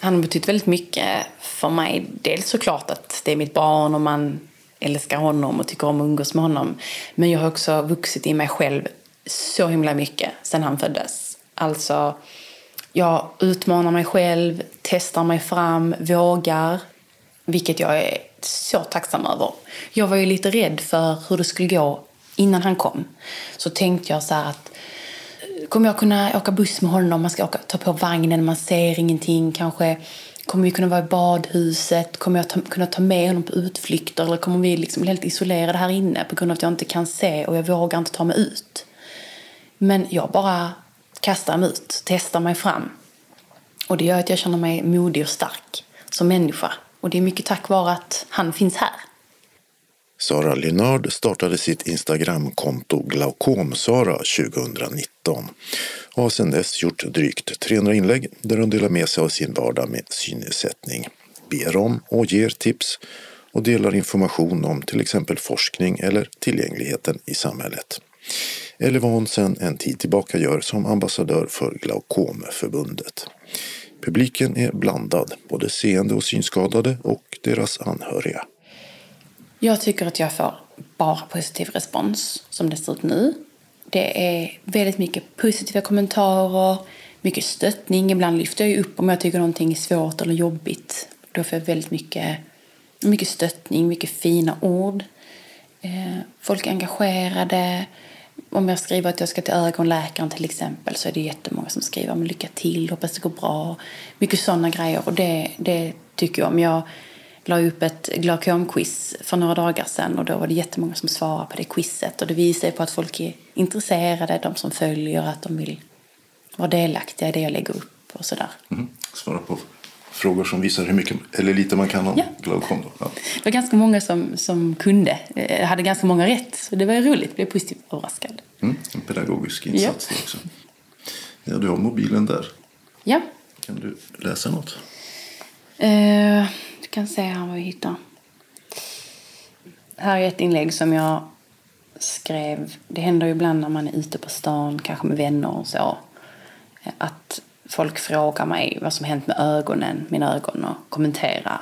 Han har betytt väldigt mycket för mig. Dels såklart att det är mitt barn och man älskar honom och tycker om att umgås med honom. Men jag har också vuxit i mig själv så himla mycket sedan han föddes. Alltså, jag utmanar mig själv, testar mig fram, vågar. Vilket jag är så tacksam över. Jag var ju lite rädd för hur det skulle gå innan han kom. Så tänkte jag så att kommer jag kunna åka buss med honom? Man ska åka, ta på vagnen, man ser ingenting. Kanske kommer vi kunna vara i badhuset? Kommer jag ta, kunna ta med honom på utflykter? Eller kommer vi liksom bli helt isolerade här inne på grund av att jag inte kan se och jag vågar inte ta mig ut? Men jag bara kastar mig ut, testar mig fram. Och det gör att jag känner mig modig och stark som människa. Och det är mycket tack vare att han finns här. Sara Lynard startade sitt Instagramkonto Glaukomsara 2019 och har sedan dess gjort drygt 300 inlägg där hon delar med sig av sin vardag med synnedsättning, ber om och ger tips och delar information om till exempel forskning eller tillgängligheten i samhället. Eller vad hon sedan en tid tillbaka gör som ambassadör för Glaukomförbundet. Publiken är blandad, både seende och synskadade och deras anhöriga. Jag tycker att jag får bara positiv respons som det ser ut nu. Det är väldigt mycket positiva kommentarer, mycket stöttning. Ibland lyfter jag upp om jag tycker någonting är svårt eller jobbigt. Då får jag väldigt mycket, mycket stöttning, mycket fina ord. Eh, folk är engagerade. Om jag skriver att jag ska till ögonläkaren till exempel så är det jättemånga som skriver men lycka till, hoppas det går bra. Mycket sådana grejer och det, det tycker jag om. Jag la upp ett glaukomquiz för några dagar sedan och då var det jättemånga som svarade på det quizet och det visar ju på att folk är intresserade, de som följer, att de vill vara delaktiga i det jag lägger upp och sådär. Mm. Svara på frågor som visar hur mycket eller lite man kan om ja. glaukom. Ja. Det var ganska många som, som kunde, eh, hade ganska många rätt. Så det var roligt, jag blev positivt överraskad. Mm. En pedagogisk insats ja. också. Ja, du har mobilen där. Ja. Kan du läsa något? Uh, du kan se här vad vi hittar. Här är ett inlägg som jag skrev. Det händer ju ibland när man är ute på stan, kanske med vänner och så. Att folk frågar mig vad som hänt med ögonen, mina ögon och kommenterar.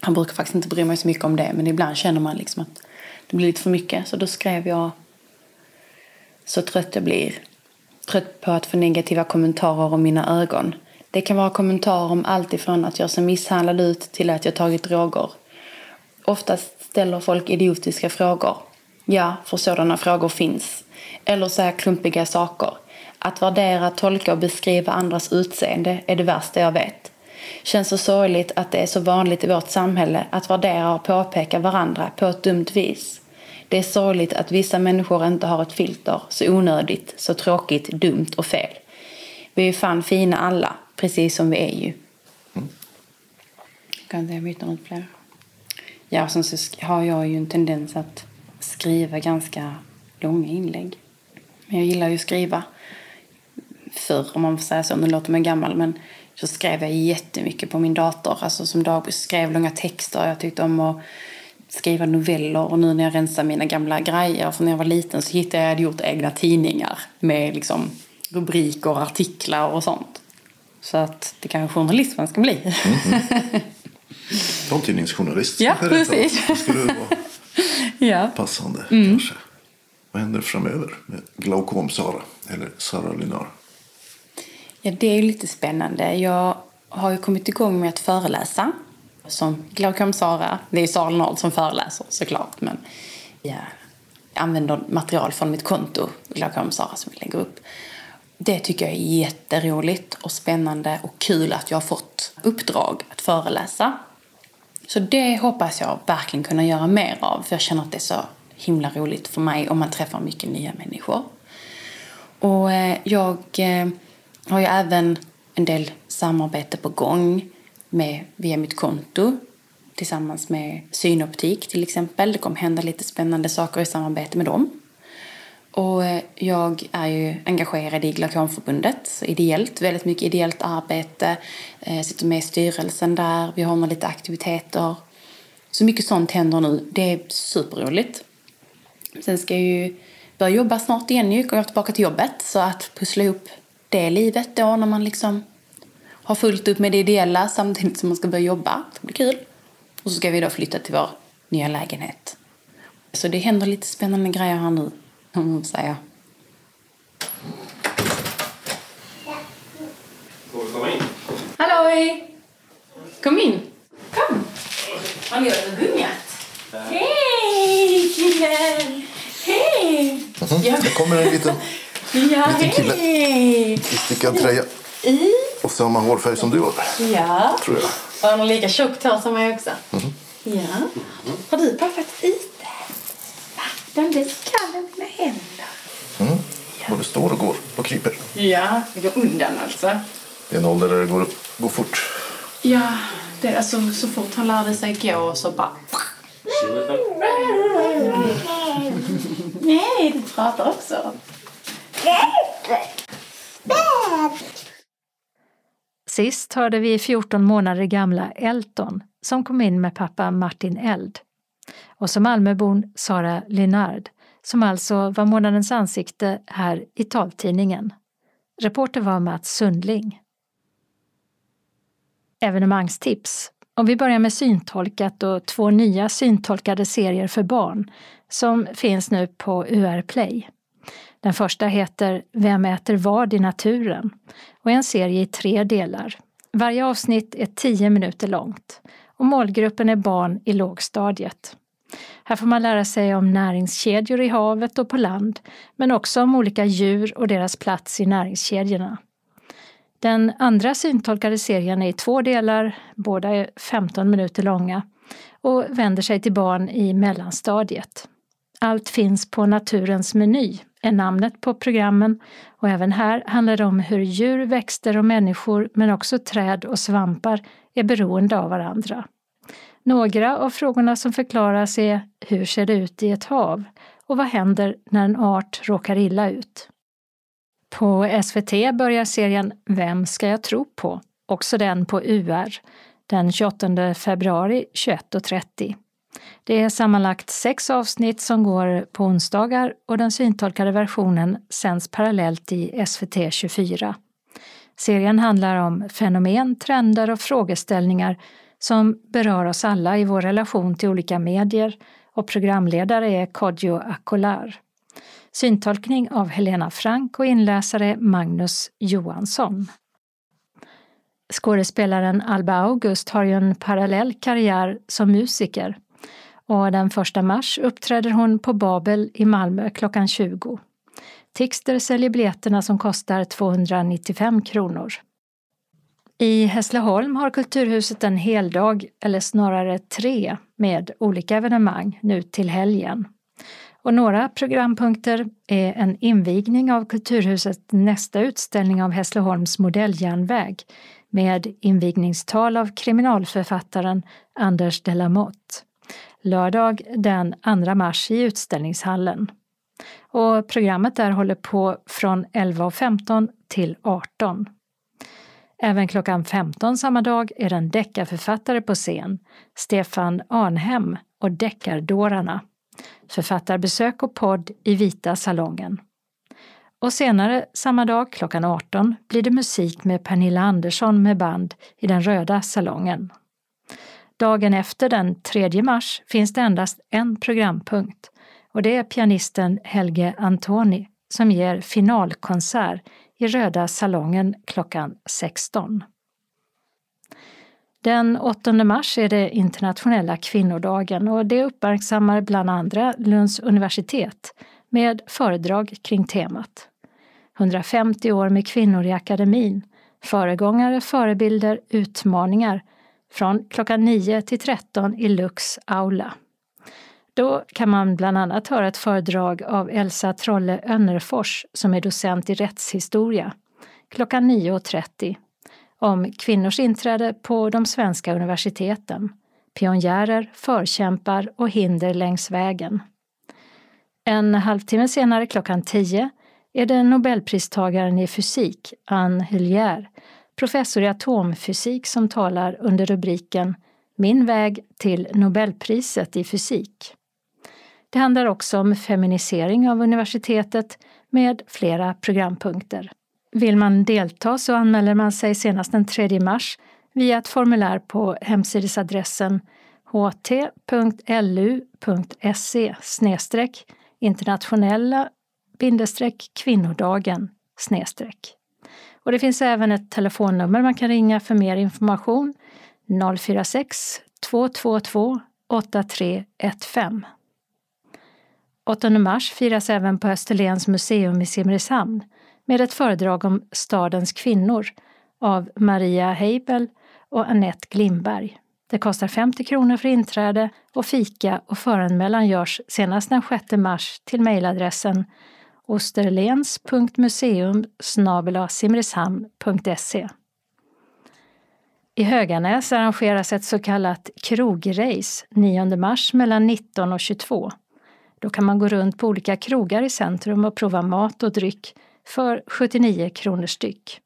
Han brukar faktiskt inte bry mig så mycket om det men ibland känner man liksom att det blir lite för mycket. Så då skrev jag så trött jag blir. Trött på att få negativa kommentarer om mina ögon. Det kan vara kommentarer om allt ifrån att jag ser misshandlad ut till att jag tagit droger. Oftast ställer folk idiotiska frågor. Ja, för sådana frågor finns. Eller säger klumpiga saker. Att värdera, tolka och beskriva andras utseende är det värsta jag vet. Känns så sorgligt att det är så vanligt i vårt samhälle att värdera och påpeka varandra på ett dumt vis. Det är sorgligt att vissa människor inte har ett filter, så onödigt, så tråkigt, dumt och fel. Vi är ju fan fina alla, precis som vi är ju. Mm. Kan jag byta något fler? Ja, sen så har jag ju en tendens att skriva ganska långa inlägg. Men jag gillar ju att skriva förr, om man får säga så. Nu låter man gammal, men så skrev jag jättemycket på min dator. Alltså som dag skrev långa texter. Jag tyckte om att skriva noveller och nu när jag rensar mina gamla grejer, för när jag var liten så hittade jag, jag gjort egna tidningar med liksom rubriker och artiklar och sånt. Så att det kanske journalist man ska bli. Mm -hmm. Taltidningsjournalist Ja, precis. Det skulle vara ja. passande mm. kanske. Vad händer framöver med Glaukom-Sara eller Sara Linar? Ja, det är ju lite spännande. Jag har ju kommit igång med att föreläsa som Glaukom-Sara. Det är ju Sara Linar som föreläser såklart, men jag använder material från mitt konto Glaukom-Sara som jag lägger upp. Det tycker jag är jätteroligt och spännande och kul att jag har fått uppdrag att föreläsa. Så det hoppas jag verkligen kunna göra mer av för jag känner att det är så himla roligt för mig om man träffar mycket nya människor. Och eh, jag eh, har jag även en del samarbete på gång med, via mitt konto tillsammans med Synoptik till exempel. Det kommer hända lite spännande saker i samarbete med dem. Och eh, jag är ju engagerad i Glaukomförbundet, ideellt, väldigt mycket ideellt arbete. Jag sitter med i styrelsen där, vi har några lite aktiviteter. Så mycket sånt händer nu. Det är superroligt. Sen ska jag ju börja jobba snart igen nu, kommer tillbaka till jobbet. Så att pussla ihop det livet då när man liksom har fullt upp med det ideella samtidigt som man ska börja jobba. Det blir kul. Och så ska vi då flytta till vår nya lägenhet. Så det händer lite spännande grejer här nu, om man säga. Får vi komma in? Halloj! Kom in! Kom! Har ni varit och gungat? Hej killen! Hej! Mm. Det kommer en liten, ja, liten kille hej. i stickad tröja. I? Och samma hårfärg som du har. Ja. Tror jag. Och han har lika tjockt hår som mig också. Mm -hmm. Ja. Har du badat ute? Vatten, det skall med händer. Mm. Både står och går och kryper. Ja, det går undan alltså. Det är en ålder där det går, går fort. Ja, det är alltså, så fort han lärde sig gå så bara... Nej, du pratar också. Sist hörde vi 14 månader gamla Elton som kom in med pappa Martin Eld. Och så Malmöbon Sara Linard som alltså var månadens ansikte här i taltidningen. Reporter var Mats Sundling. Evenemangstips. Om vi börjar med syntolkat och två nya syntolkade serier för barn som finns nu på UR Play. Den första heter Vem äter vad i naturen och är en serie i tre delar. Varje avsnitt är tio minuter långt och målgruppen är barn i lågstadiet. Här får man lära sig om näringskedjor i havet och på land, men också om olika djur och deras plats i näringskedjorna. Den andra syntolkade serien är i två delar, båda är 15 minuter långa och vänder sig till barn i mellanstadiet. Allt finns på Naturens meny, är namnet på programmen och även här handlar det om hur djur, växter och människor, men också träd och svampar, är beroende av varandra. Några av frågorna som förklaras är hur ser det ut i ett hav och vad händer när en art råkar illa ut? På SVT börjar serien Vem ska jag tro på? Också den på UR den 28 februari 21.30. Det är sammanlagt sex avsnitt som går på onsdagar och den syntolkade versionen sänds parallellt i SVT 24. Serien handlar om fenomen, trender och frågeställningar som berör oss alla i vår relation till olika medier och programledare är Kodjo Akolar. Syntolkning av Helena Frank och inläsare Magnus Johansson. Skådespelaren Alba August har ju en parallell karriär som musiker och den 1 mars uppträder hon på Babel i Malmö klockan 20. Tixter säljer biljetterna som kostar 295 kronor. I Hässleholm har Kulturhuset en heldag, eller snarare tre, med olika evenemang nu till helgen. Och några programpunkter är en invigning av Kulturhusets nästa utställning av Hässleholms modelljärnväg med invigningstal av kriminalförfattaren Anders de la Motte. Lördag den 2 mars i utställningshallen. Och programmet där håller på från 11.15 till 18. Även klockan 15 samma dag är det en deckarförfattare på scen, Stefan Arnhem och Deckardårarna. Författarbesök och podd i Vita salongen. Och senare samma dag klockan 18 blir det musik med Pernilla Andersson med band i den röda salongen. Dagen efter den 3 mars finns det endast en programpunkt och det är pianisten Helge Antoni som ger finalkonsert i Röda salongen klockan 16. Den 8 mars är det internationella kvinnodagen och det uppmärksammar bland andra Lunds universitet med föredrag kring temat. 150 år med kvinnor i akademin, föregångare, förebilder, utmaningar från klockan 9 till 13 i Lux aula. Då kan man bland annat höra ett föredrag av Elsa Trolle Önnerfors som är docent i rättshistoria klockan 9.30 om kvinnors inträde på de svenska universiteten, pionjärer, förkämpar och hinder längs vägen. En halvtimme senare klockan 10 är det nobelpristagaren i fysik, Anne Hyllier, professor i atomfysik som talar under rubriken Min väg till Nobelpriset i fysik. Det handlar också om feminisering av universitetet med flera programpunkter. Vill man delta så anmäler man sig senast den 3 mars via ett formulär på hemsidesadressen ht.lu.se internationella kvinnodagen snedstreck. Och det finns även ett telefonnummer man kan ringa för mer information 046 222 8315. 8 mars firas även på Österlens museum i Simrishamn med ett föredrag om stadens kvinnor av Maria Heibel och Annette Glimberg. Det kostar 50 kronor för inträde och fika och föranmälan görs senast den 6 mars till mejladressen osterlens.museum simrishamn.se. I Höganäs arrangeras ett så kallat krograce 9 mars mellan 19 och 22. Då kan man gå runt på olika krogar i centrum och prova mat och dryck för 79 kronor styck.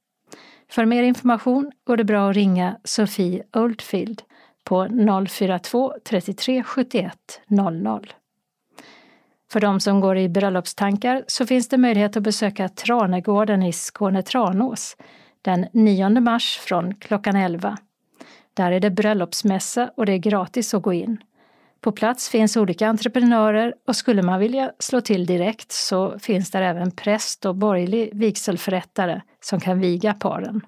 För mer information går det bra att ringa Sofie Oldfield på 042 33 71 00. För de som går i bröllopstankar så finns det möjlighet att besöka Tranegården i Skåne Tranås den 9 mars från klockan 11. Där är det bröllopsmässa och det är gratis att gå in. På plats finns olika entreprenörer och skulle man vilja slå till direkt så finns där även präst och borgerlig vigselförrättare som kan viga paren.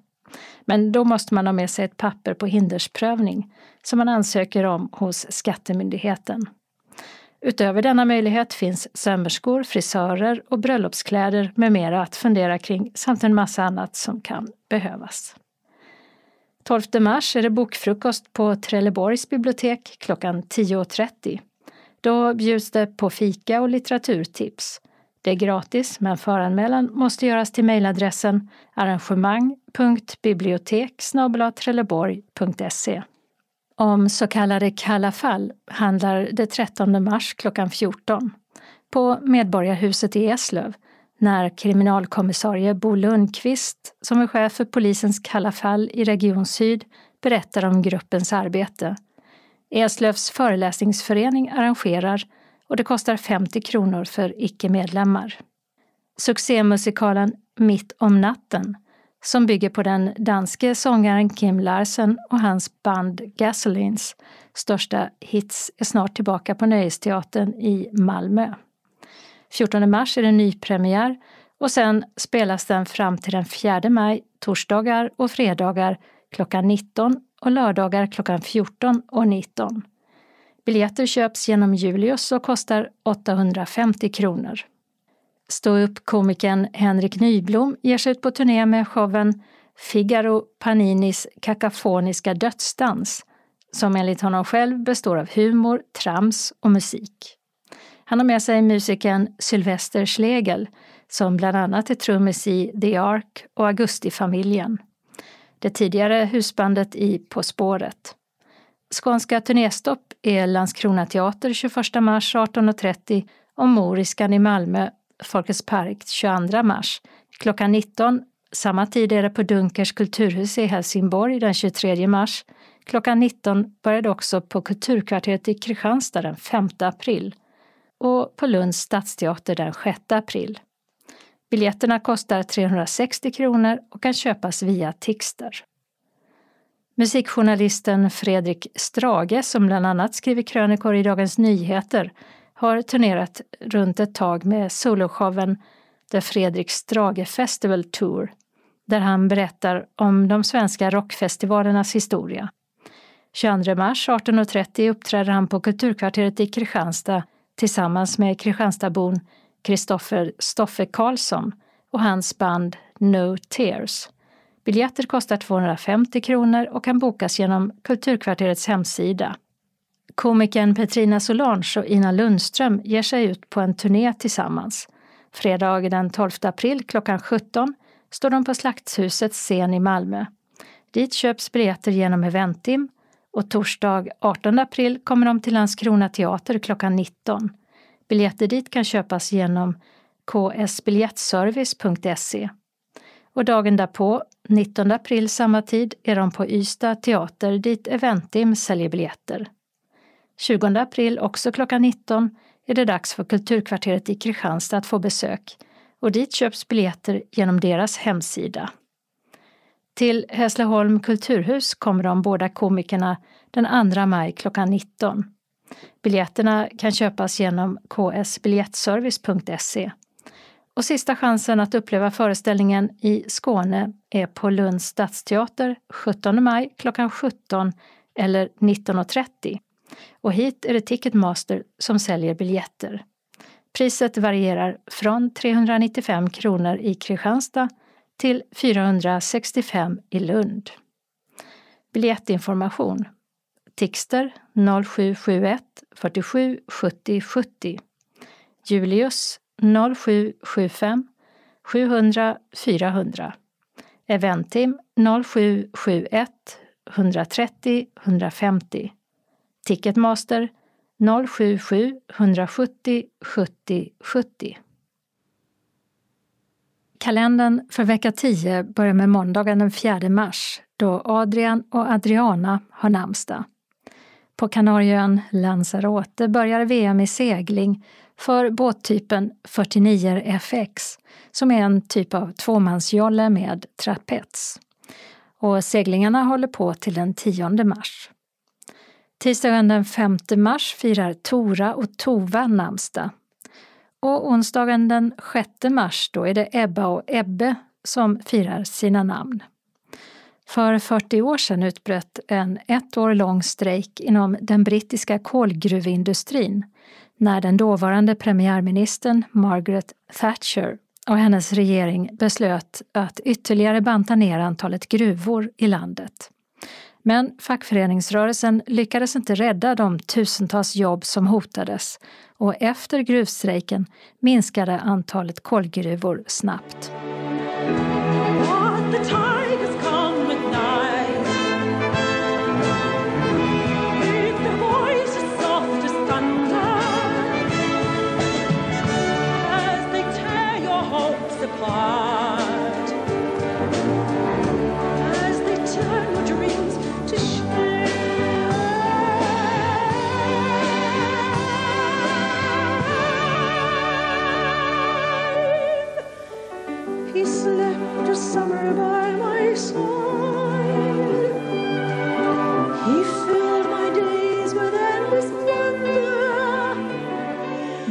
Men då måste man ha med sig ett papper på hindersprövning som man ansöker om hos Skattemyndigheten. Utöver denna möjlighet finns sömmerskor, frisörer och bröllopskläder med mera att fundera kring samt en massa annat som kan behövas. 12 mars är det bokfrukost på Trelleborgs bibliotek klockan 10.30. Då bjuds det på fika och litteraturtips. Det är gratis, men föranmälan måste göras till mejladressen arrangemang.bibliotek.trelleborg.se. Om så kallade kalla fall handlar det 13 mars klockan 14 på Medborgarhuset i Eslöv när kriminalkommissarie Bo Lundqvist, som är chef för polisens Kalla fall i Region Syd, berättar om gruppens arbete. Eslövs föreläsningsförening arrangerar och det kostar 50 kronor för icke-medlemmar. Succémusikalen Mitt om natten, som bygger på den danske sångaren Kim Larsen och hans band Gasolines största hits, är snart tillbaka på Nöjesteatern i Malmö. 14 mars är det nypremiär och sen spelas den fram till den 4 maj torsdagar och fredagar klockan 19 och lördagar klockan 14 och 19. Biljetter köps genom Julius och kostar 850 kronor. Stå upp komikern Henrik Nyblom ger sig ut på turné med showen Figaro Paninis kakafoniska dödsdans som enligt honom själv består av humor, trams och musik. Han har med sig musikern Sylvester Schlegel som bland annat är trummis i The Ark och Augustifamiljen. Det tidigare husbandet i På spåret. Skånska turnéstopp är Landskrona teater 21 mars 18.30 och Moriskan i Malmö, Folkets park 22 mars. Klockan 19, samma tid är det på Dunkers kulturhus i Helsingborg den 23 mars. Klockan 19 börjar det också på Kulturkvarteret i Kristianstad den 5 april och på Lunds stadsteater den 6 april. Biljetterna kostar 360 kronor och kan köpas via Tixter. Musikjournalisten Fredrik Strage, som bland annat skriver krönikor i Dagens Nyheter, har turnerat runt ett tag med soloshowen The Fredrik Strage Festival Tour, där han berättar om de svenska rockfestivalernas historia. 22 mars 18.30 uppträder han på Kulturkvarteret i Kristianstad tillsammans med Kristianstadsbon Kristoffer Stoffe Karlsson och hans band No Tears. Biljetter kostar 250 kronor och kan bokas genom Kulturkvarterets hemsida. Komikern Petrina Solange och Ina Lundström ger sig ut på en turné tillsammans. Fredag den 12 april klockan 17 står de på Slaktshusets scen i Malmö. Dit köps biljetter genom Eventim och torsdag 18 april kommer de till Landskrona teater klockan 19. Biljetter dit kan köpas genom ksbiljettservice.se. Och dagen därpå, 19 april samma tid, är de på Ystad teater dit Eventim säljer biljetter. 20 april, också klockan 19, är det dags för Kulturkvarteret i Kristianstad att få besök och dit köps biljetter genom deras hemsida. Till Hässleholm kulturhus kommer de båda komikerna den 2 maj klockan 19. Biljetterna kan köpas genom ksbiljettservice.se. Och sista chansen att uppleva föreställningen i Skåne är på Lunds stadsteater 17 maj klockan 17 eller 19.30. Och hit är det Ticketmaster som säljer biljetter. Priset varierar från 395 kronor i Kristianstad till 465 i Lund. Biljettinformation Tixter 0771 47 70 70 Julius 0775 700 400 Eventim 0771 130 150 Ticketmaster 077 170 70 70 Kalendern för vecka 10 börjar med måndagen den 4 mars då Adrian och Adriana har namnsdag. På Kanarieön Lanzarote börjar VM i segling för båttypen 49 FX som är en typ av tvåmansjolle med trapets. Och seglingarna håller på till den 10 mars. Tisdagen den 5 mars firar Tora och Tova namnsdag. Och onsdagen den 6 mars då är det Ebba och Ebbe som firar sina namn. För 40 år sedan utbröt en ett år lång strejk inom den brittiska kolgruvindustrin när den dåvarande premiärministern Margaret Thatcher och hennes regering beslöt att ytterligare banta ner antalet gruvor i landet. Men fackföreningsrörelsen lyckades inte rädda de tusentals jobb som hotades och efter gruvstrejken minskade antalet kolgruvor snabbt.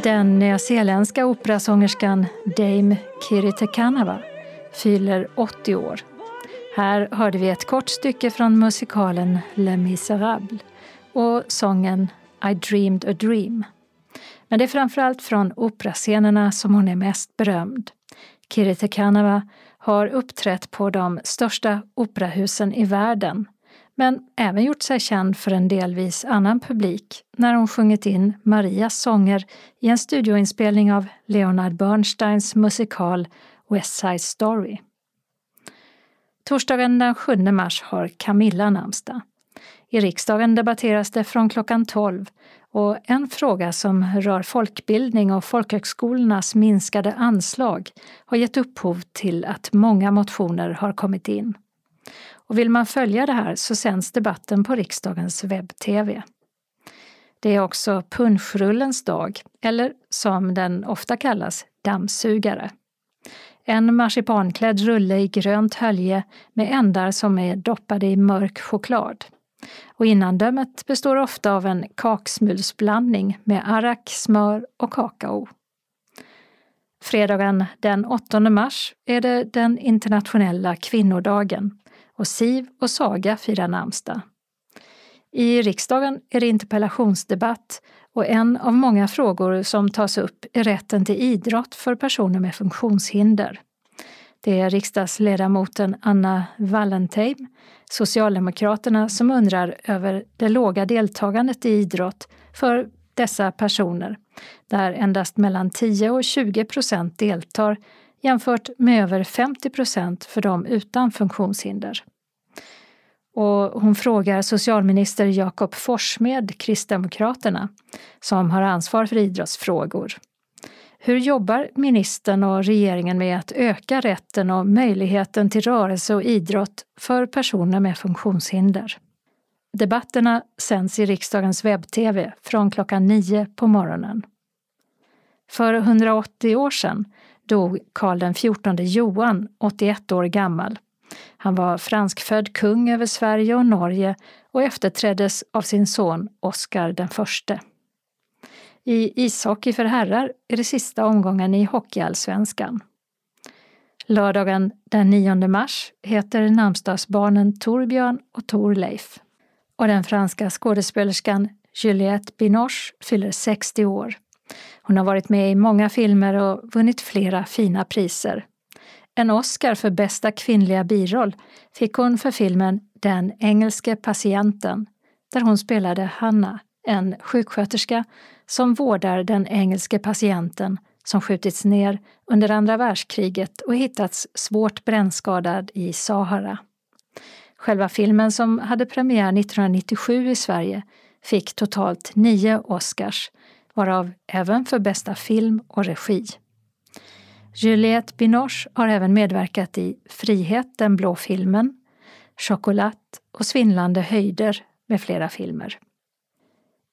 Den nyzeeländska operasångerskan Dame Kirite Kanava fyller 80 år. Här hörde vi ett kort stycke från musikalen Les Misérables och sången I dreamed a dream. Men det är framförallt från operascenerna som hon är mest berömd. Kirite Kanava har uppträtt på de största operahusen i världen men även gjort sig känd för en delvis annan publik när hon sjungit in Marias sånger i en studioinspelning av Leonard Bernsteins musikal West Side Story. Torsdagen den 7 mars har Camilla namnsdag. I riksdagen debatteras det från klockan 12 och en fråga som rör folkbildning och folkhögskolornas minskade anslag har gett upphov till att många motioner har kommit in. Och vill man följa det här så sänds debatten på riksdagens webb-tv. Det är också punschrullens dag, eller som den ofta kallas, dammsugare. En marsipanklädd rulle i grönt hölje med ändar som är doppade i mörk choklad. Och innandömet består ofta av en kaksmulsblandning med arrak, smör och kakao. Fredagen den 8 mars är det den internationella kvinnodagen och Siv och Saga firar namnsdag. I riksdagen är det interpellationsdebatt och en av många frågor som tas upp är rätten till idrott för personer med funktionshinder. Det är riksdagsledamoten Anna Wallentheim, Socialdemokraterna, som undrar över det låga deltagandet i idrott för dessa personer, där endast mellan 10 och 20 procent deltar jämfört med över 50 procent för de utan funktionshinder. Och hon frågar socialminister Jakob Forssmed, Kristdemokraterna, som har ansvar för idrottsfrågor. Hur jobbar ministern och regeringen med att öka rätten och möjligheten till rörelse och idrott för personer med funktionshinder? Debatterna sänds i riksdagens webb-tv från klockan 9 på morgonen. För 180 år sedan dog Karl XIV Johan, 81 år gammal. Han var franskfödd kung över Sverige och Norge och efterträddes av sin son Oscar den förste. I ishockey för herrar är det sista omgången i Hockeyallsvenskan. Lördagen den 9 mars heter namnsdagsbarnen Torbjörn och Torleif. Och den franska skådespelerskan Juliette Binoche fyller 60 år. Hon har varit med i många filmer och vunnit flera fina priser. En Oscar för bästa kvinnliga biroll fick hon för filmen Den engelske patienten, där hon spelade Hanna, en sjuksköterska som vårdar den engelske patienten som skjutits ner under andra världskriget och hittats svårt brännskadad i Sahara. Själva filmen som hade premiär 1997 i Sverige fick totalt nio Oscars, varav även för bästa film och regi. Juliette Binoche har även medverkat i Frihet, den blå filmen, Chocolat och Svindlande höjder med flera filmer.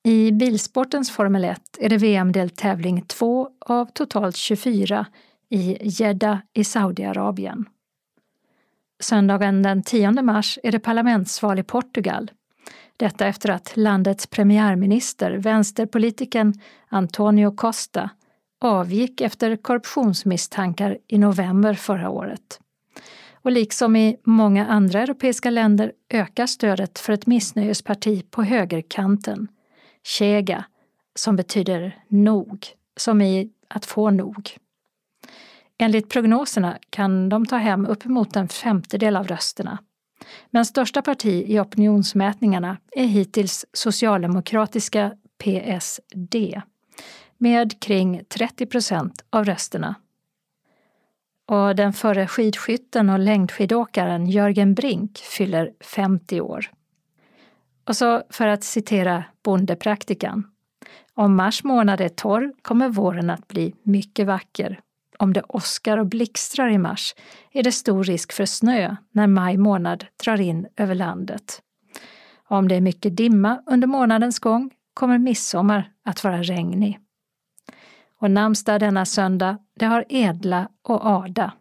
I bilsportens Formel 1 är det VM-deltävling 2 av totalt 24 i Jeddah i Saudiarabien. Söndagen den 10 mars är det parlamentsval i Portugal. Detta efter att landets premiärminister, vänsterpolitiken Antonio Costa, avgick efter korruptionsmisstankar i november förra året. Och liksom i många andra europeiska länder ökar stödet för ett missnöjesparti på högerkanten, Chega, som betyder nog, som i att få nog. Enligt prognoserna kan de ta hem uppemot en femtedel av rösterna. Men största parti i opinionsmätningarna är hittills socialdemokratiska PSD med kring 30 procent av rösterna. Och den förre skidskytten och längdskidåkaren Jörgen Brink fyller 50 år. Och så för att citera bondepraktikan. Om mars månad är torr kommer våren att bli mycket vacker. Om det åskar och blixtrar i mars är det stor risk för snö när maj månad drar in över landet. Om det är mycket dimma under månadens gång kommer midsommar att vara regnig. Och namnsdag denna söndag, det har Edla och Ada.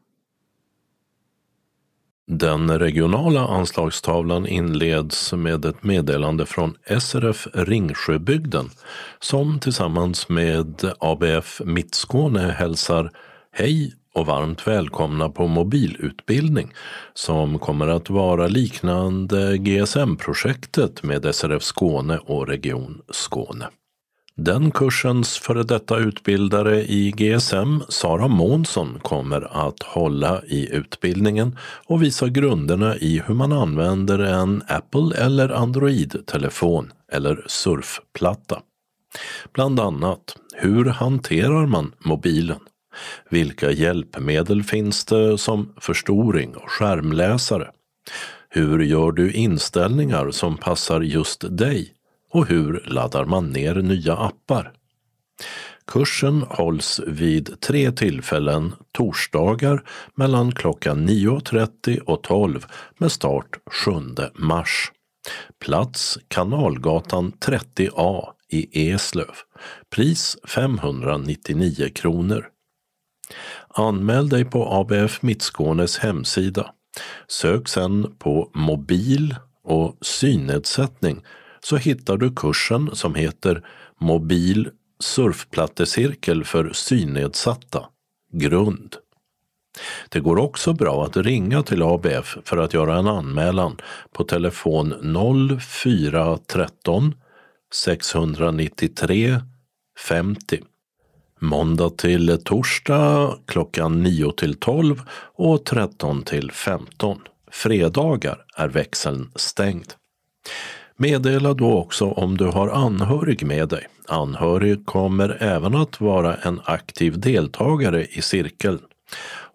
Den regionala anslagstavlan inleds med ett meddelande från SRF Ringsjöbygden som tillsammans med ABF Mittskåne hälsar Hej och varmt välkomna på mobilutbildning som kommer att vara liknande GSM-projektet med SRF Skåne och Region Skåne. Den kursens före detta utbildare i GSM, Sara Månsson, kommer att hålla i utbildningen och visa grunderna i hur man använder en Apple eller Android-telefon eller surfplatta. Bland annat, hur hanterar man mobilen? Vilka hjälpmedel finns det som förstoring och skärmläsare? Hur gör du inställningar som passar just dig? Och hur laddar man ner nya appar? Kursen hålls vid tre tillfällen torsdagar mellan klockan 9.30 och 12 med start 7 mars. Plats Kanalgatan 30A i Eslöv. Pris 599 kronor. Anmäl dig på ABF Mittskånes hemsida. Sök sen på mobil och synnedsättning så hittar du kursen som heter Mobil surfplattecirkel för synnedsatta, grund. Det går också bra att ringa till ABF för att göra en anmälan på telefon 0413 693 50 Måndag till torsdag klockan 9 till 12 och 13 till 15. Fredagar är växeln stängd. Meddela då också om du har anhörig med dig. Anhörig kommer även att vara en aktiv deltagare i cirkeln.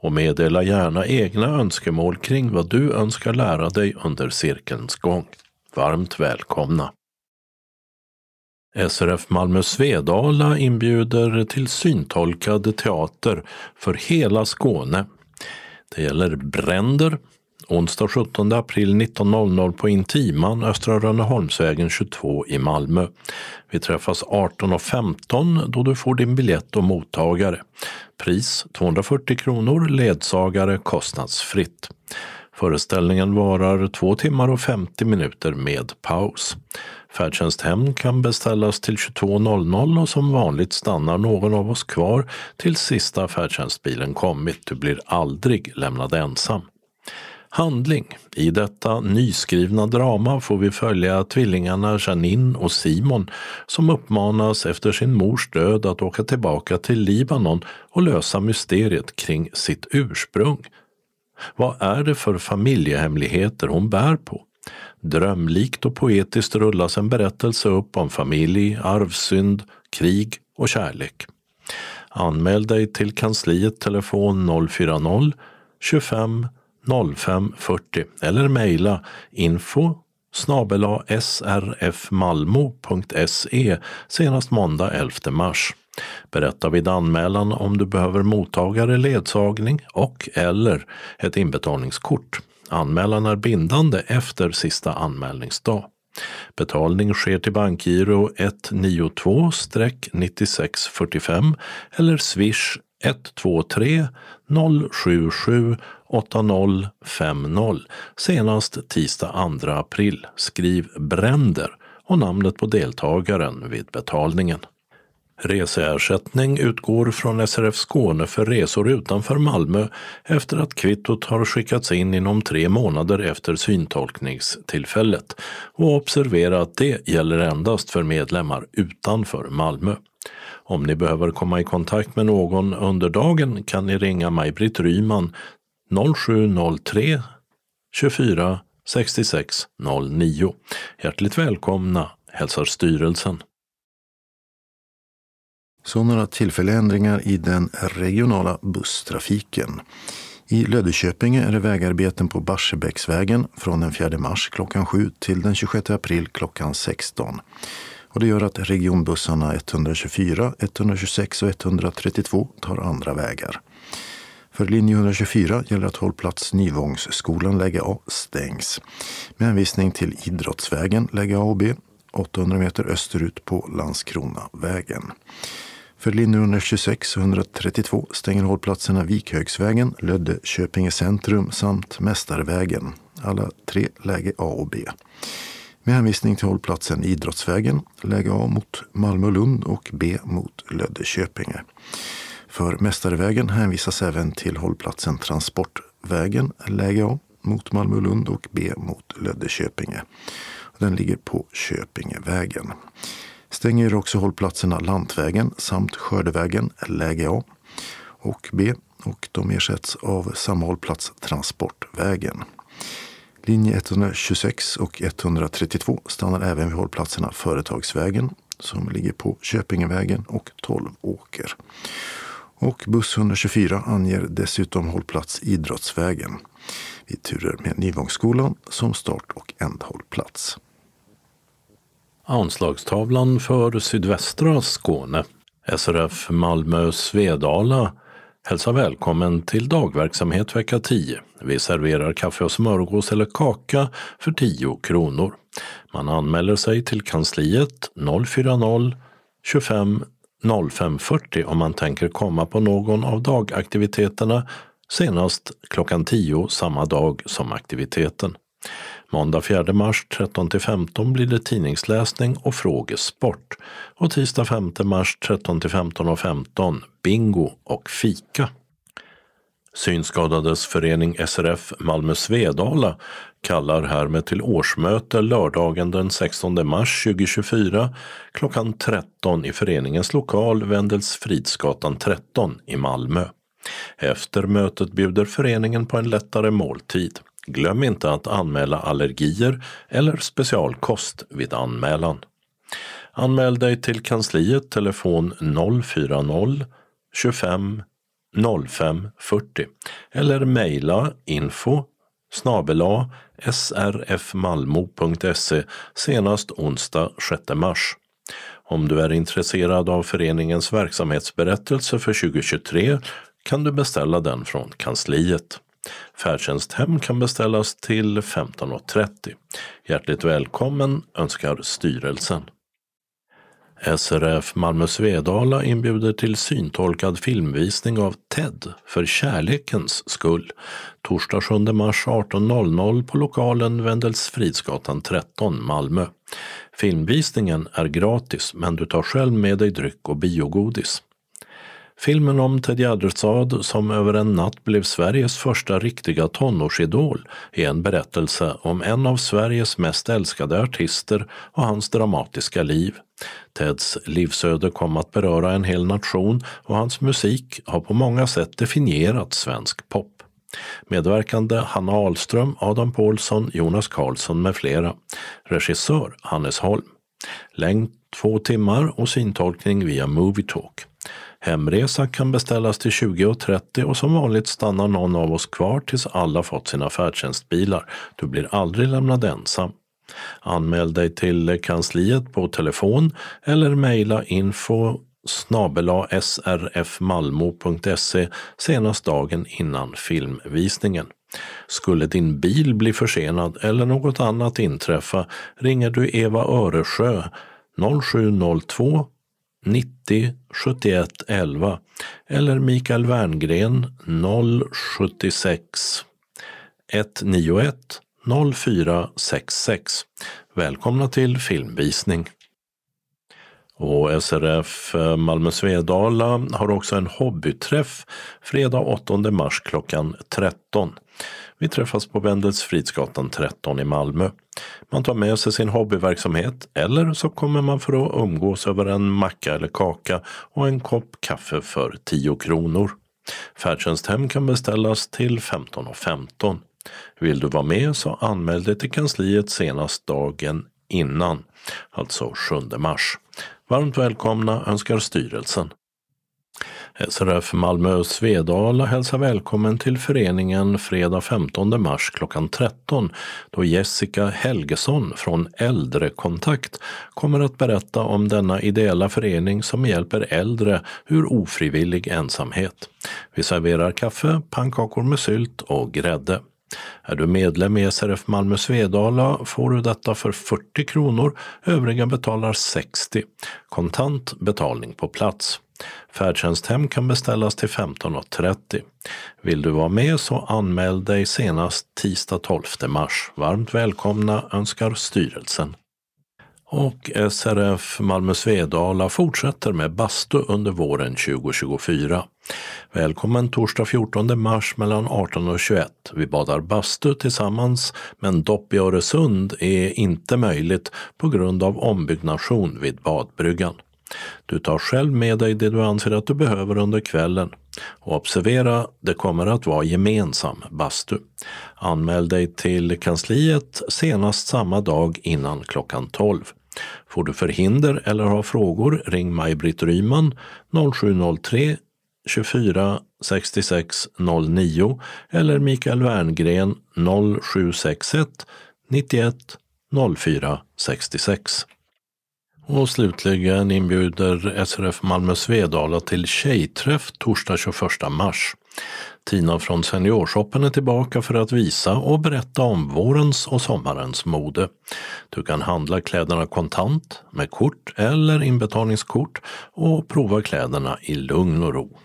Och meddela gärna egna önskemål kring vad du önskar lära dig under cirkelns gång. Varmt välkomna! SRF Malmö Svedala inbjuder till syntolkad teater för hela Skåne. Det gäller Bränder, onsdag 17 april 19.00 på Intiman, Östra Rönneholmsvägen 22 i Malmö. Vi träffas 18.15 då du får din biljett och mottagare. Pris 240 kronor, ledsagare kostnadsfritt. Föreställningen varar 2 timmar och 50 minuter med paus. Färdtjänsthem kan beställas till 22.00 och som vanligt stannar någon av oss kvar tills sista färdtjänstbilen kommit. Du blir aldrig lämnad ensam. Handling. I detta nyskrivna drama får vi följa tvillingarna Janine och Simon som uppmanas efter sin mors död att åka tillbaka till Libanon och lösa mysteriet kring sitt ursprung. Vad är det för familjehemligheter hon bär på? Drömlikt och poetiskt rullas en berättelse upp om familj, arvsynd, krig och kärlek. Anmäl dig till kansliet telefon 040 25 05 40 eller mejla info snabela srfmalmo.se senast måndag 11 mars. Berätta vid anmälan om du behöver mottagare, ledsagning och eller ett inbetalningskort. Anmälan är bindande efter sista anmälningsdag. Betalning sker till bankgiro 192-9645 eller swish 123 077 8050 senast tisdag 2 april. Skriv Bränder och namnet på deltagaren vid betalningen. Reseersättning utgår från SRF Skåne för resor utanför Malmö efter att kvittot har skickats in inom tre månader efter syntolkningstillfället. Och observera att det gäller endast för medlemmar utanför Malmö. Om ni behöver komma i kontakt med någon under dagen kan ni ringa Maj-Britt Ryman 0703 24 66 09. Hjärtligt välkomna hälsar styrelsen. Så några tillfälliga ändringar i den regionala busstrafiken. I Löddeköpinge är det vägarbeten på Barsebäcksvägen från den 4 mars klockan 7 till den 26 april klockan 16. Och det gör att regionbussarna 124, 126 och 132 tar andra vägar. För linje 124 gäller att hållplats Nyvångsskolan läge A stängs med hänvisning till Idrottsvägen läge A och B 800 meter österut på Landskronavägen. För linje 126 och 132 stänger hållplatserna Vikhögsvägen, Lödde, Köpinge centrum samt Mästarvägen. Alla tre läge A och B. Med hänvisning till hållplatsen Idrottsvägen, läge A mot Malmö-Lund och B mot Lödde-Köpinge. För Mästarvägen hänvisas även till hållplatsen Transportvägen, läge A mot Malmö-Lund och B mot Lödde-Köpinge. Den ligger på Köpingevägen stänger också hållplatserna Lantvägen samt Skördevägen, läge A och B och de ersätts av samma hållplats Transportvägen. Linje 126 och 132 stannar även vid hållplatserna Företagsvägen som ligger på Köpingevägen och 12 Åker. Och buss 124 anger dessutom hållplats Idrottsvägen vid turer med Nyvångsskolan som start och ändhållplats. Anslagstavlan för sydvästra Skåne. SRF Malmö Svedala hälsar välkommen till dagverksamhet vecka 10. Vi serverar kaffe och smörgås eller kaka för 10 kronor. Man anmäler sig till kansliet 040 25 0540 om man tänker komma på någon av dagaktiviteterna senast klockan 10 samma dag som aktiviteten. Måndag 4 mars 13 15 blir det tidningsläsning och frågesport. Och tisdag 5 mars 13 15 15 bingo och fika. Synskadades förening SRF Malmö Svedala kallar härmed till årsmöte lördagen den 16 mars 2024 klockan 13 i föreningens lokal Wendelsfridsgatan 13 i Malmö. Efter mötet bjuder föreningen på en lättare måltid. Glöm inte att anmäla allergier eller specialkost vid anmälan. Anmäl dig till kansliet telefon 040 25 05 40 eller mejla info snabela srfmalmo.se senast onsdag 6 mars. Om du är intresserad av föreningens verksamhetsberättelse för 2023 kan du beställa den från kansliet. Färdtjänsthem kan beställas till 15.30. Hjärtligt välkommen önskar styrelsen. SRF Malmö Svedala inbjuder till syntolkad filmvisning av TED för kärlekens skull. Torsdag 7 mars 18.00 på lokalen Wendelsfridsgatan 13, Malmö. Filmvisningen är gratis men du tar själv med dig dryck och biogodis. Filmen om Ted Gärdestad som över en natt blev Sveriges första riktiga tonårsidol är en berättelse om en av Sveriges mest älskade artister och hans dramatiska liv. Teds livsöde kom att beröra en hel nation och hans musik har på många sätt definierat svensk pop. Medverkande Hanna Ahlström, Adam Paulsson, Jonas Karlsson med flera. Regissör Hannes Holm. Längd två timmar och syntolkning via Movietalk. Hemresa kan beställas till 20.30 och som vanligt stannar någon av oss kvar tills alla fått sina färdtjänstbilar. Du blir aldrig lämnad ensam. Anmäl dig till kansliet på telefon eller mejla info srfmalmo.se senast dagen innan filmvisningen. Skulle din bil bli försenad eller något annat inträffa ringer du Eva Öresjö 0702 90 71 11 eller Mikael Werngren 076 191 0466. Välkomna till filmvisning. Och SRF eh, Malmö Svedala har också en hobbyträff fredag 8 mars klockan 13. Vi träffas på Wendels Fridsgatan 13 i Malmö. Man tar med sig sin hobbyverksamhet eller så kommer man för att umgås över en macka eller kaka och en kopp kaffe för 10 kronor. Färdtjänsthem kan beställas till 15.15. 15. Vill du vara med så anmäl dig till kansliet senast dagen innan, alltså 7 mars. Varmt välkomna önskar styrelsen. SRF Malmö Svedala hälsar välkommen till föreningen fredag 15 mars klockan 13 då Jessica Helgesson från Äldrekontakt kommer att berätta om denna ideella förening som hjälper äldre ur ofrivillig ensamhet. Vi serverar kaffe, pannkakor med sylt och grädde. Är du medlem i SRF Malmö Svedala får du detta för 40 kronor, övriga betalar 60. Kontant betalning på plats. Färdtjänsthem kan beställas till 15.30. Vill du vara med så anmäl dig senast tisdag 12 mars. Varmt välkomna önskar styrelsen. Och SRF Malmö Svedala fortsätter med bastu under våren 2024. Välkommen torsdag 14 mars mellan 18 och 21. Vi badar bastu tillsammans men dopp i Öresund är inte möjligt på grund av ombyggnation vid badbryggan. Du tar själv med dig det du anser att du behöver under kvällen. Och observera, det kommer att vara gemensam bastu. Anmäl dig till kansliet senast samma dag innan klockan 12. Får du förhinder eller har frågor ring Maj-Britt Ryman 0703 24 66 09 eller Mikael Werngren 0761 91 04 66. Och slutligen inbjuder SRF Malmö Svedala till tjejträff torsdag 21 mars. Tina från Seniorshoppen är tillbaka för att visa och berätta om vårens och sommarens mode. Du kan handla kläderna kontant, med kort eller inbetalningskort och prova kläderna i lugn och ro.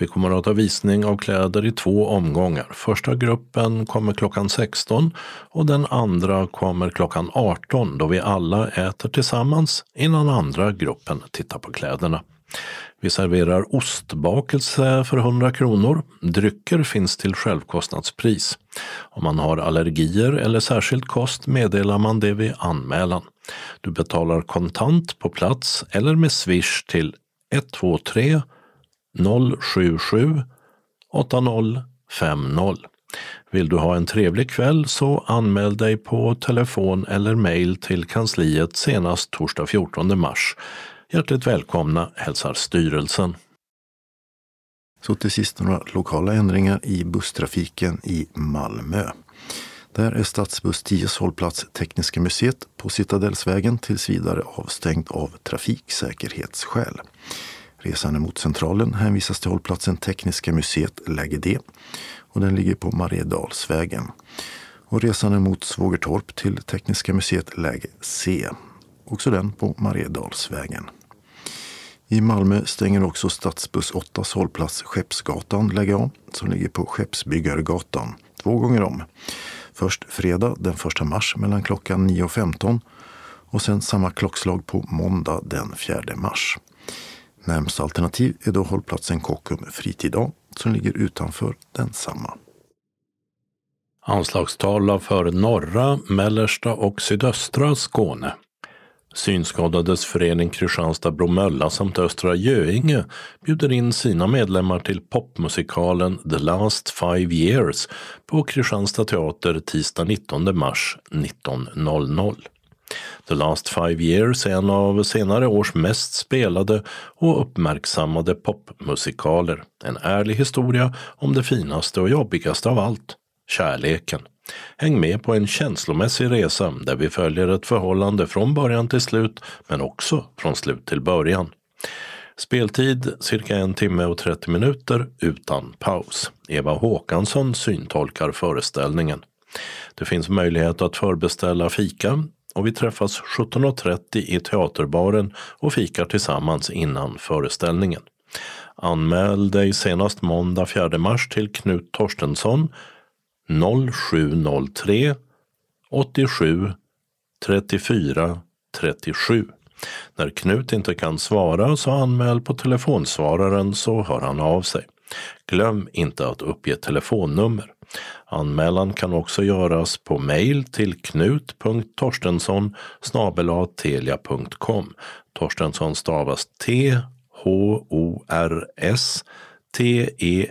Vi kommer att ha visning av kläder i två omgångar. Första gruppen kommer klockan 16 och den andra kommer klockan 18 då vi alla äter tillsammans innan andra gruppen tittar på kläderna. Vi serverar ostbakelse för 100 kronor. Drycker finns till självkostnadspris. Om man har allergier eller särskild kost meddelar man det vid anmälan. Du betalar kontant på plats eller med swish till 123 077 8050. Vill du ha en trevlig kväll så anmäl dig på telefon eller mejl till kansliet senast torsdag 14 mars. Hjärtligt välkomna hälsar styrelsen. Så till sist några lokala ändringar i busstrafiken i Malmö. Där är stadsbuss 10 hållplats Tekniska museet på Citadellsvägen tills vidare avstängd av trafiksäkerhetsskäl. Resande mot Centralen hänvisas till hållplatsen Tekniska museet läge D och den ligger på Mariedalsvägen. Och resande mot Svågertorp till Tekniska museet läge C, också den på Mariedalsvägen. I Malmö stänger också stadsbuss 8 hållplats Skeppsgatan läge A som ligger på Skeppsbyggargatan två gånger om. Först fredag den 1 mars mellan klockan 9 och 15 och sen samma klockslag på måndag den 4 mars. Närmsta alternativ är då hållplatsen Kockum Fritid A som ligger utanför densamma. Anslagstavla för norra, mellersta och sydöstra Skåne. Synskadades förening Kristianstad-Bromölla samt Östra Göinge bjuder in sina medlemmar till popmusikalen The Last Five Years på Kristianstad teater tisdag 19 mars 19.00. The Last Five Years är en av senare års mest spelade och uppmärksammade popmusikaler. En ärlig historia om det finaste och jobbigaste av allt, kärleken. Häng med på en känslomässig resa där vi följer ett förhållande från början till slut men också från slut till början. Speltid cirka en timme och 30 minuter utan paus. Eva Håkansson syntolkar föreställningen. Det finns möjlighet att förbeställa fika och vi träffas 17.30 i Teaterbaren och fikar tillsammans innan föreställningen. Anmäl dig senast måndag 4 mars till Knut Torstensson 0703 87 34 37. När Knut inte kan svara så anmäl på telefonsvararen så hör han av sig. Glöm inte att uppge telefonnummer. Anmälan kan också göras på mejl till knut.torstensson telia.com. Torstensson stavas T H-O-R-S T-E-N-S-S-O-N.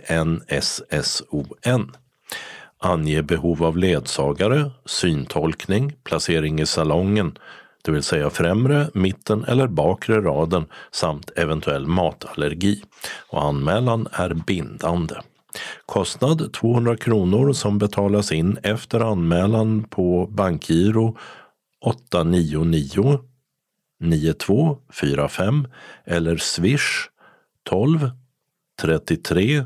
Ange behov av ledsagare, syntolkning, placering i salongen, det vill säga främre, mitten eller bakre raden samt eventuell matallergi. Och anmälan är bindande. Kostnad 200 kronor som betalas in efter anmälan på bankgiro 899 9245 eller swish 12 33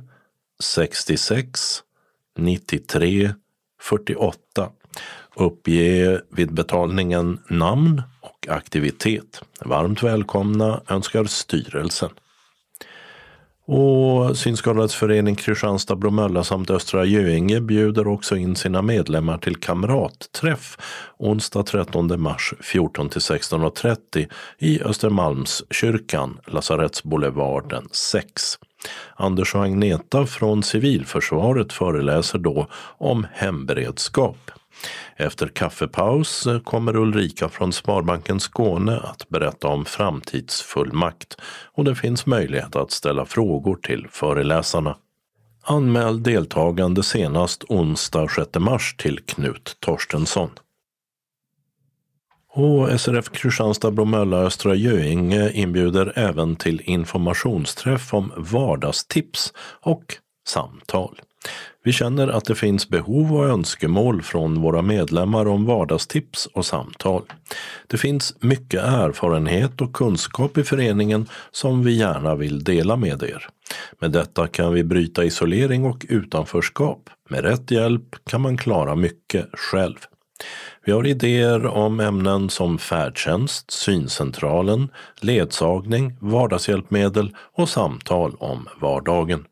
66 93 48. Uppge vid betalningen namn och aktivitet. Varmt välkomna önskar styrelsen. Och Synskadades förening Kristianstad Bromölla samt Östra Göinge bjuder också in sina medlemmar till kamratträff onsdag 13 mars 14 till 16.30 i Östermalmskyrkan, Lasarettsboulevarden 6. Anders och Agneta från Civilförsvaret föreläser då om hemberedskap. Efter kaffepaus kommer Ulrika från Sparbanken Skåne att berätta om framtidsfullmakt och det finns möjlighet att ställa frågor till föreläsarna. Anmäl deltagande senast onsdag 6 mars till Knut Torstensson. Och SRF Kristianstad Bromölla Östra Göinge inbjuder även till informationsträff om vardagstips och samtal. Vi känner att det finns behov och önskemål från våra medlemmar om vardagstips och samtal. Det finns mycket erfarenhet och kunskap i föreningen som vi gärna vill dela med er. Med detta kan vi bryta isolering och utanförskap. Med rätt hjälp kan man klara mycket själv. Vi har idéer om ämnen som färdtjänst, syncentralen, ledsagning, vardagshjälpmedel och samtal om vardagen.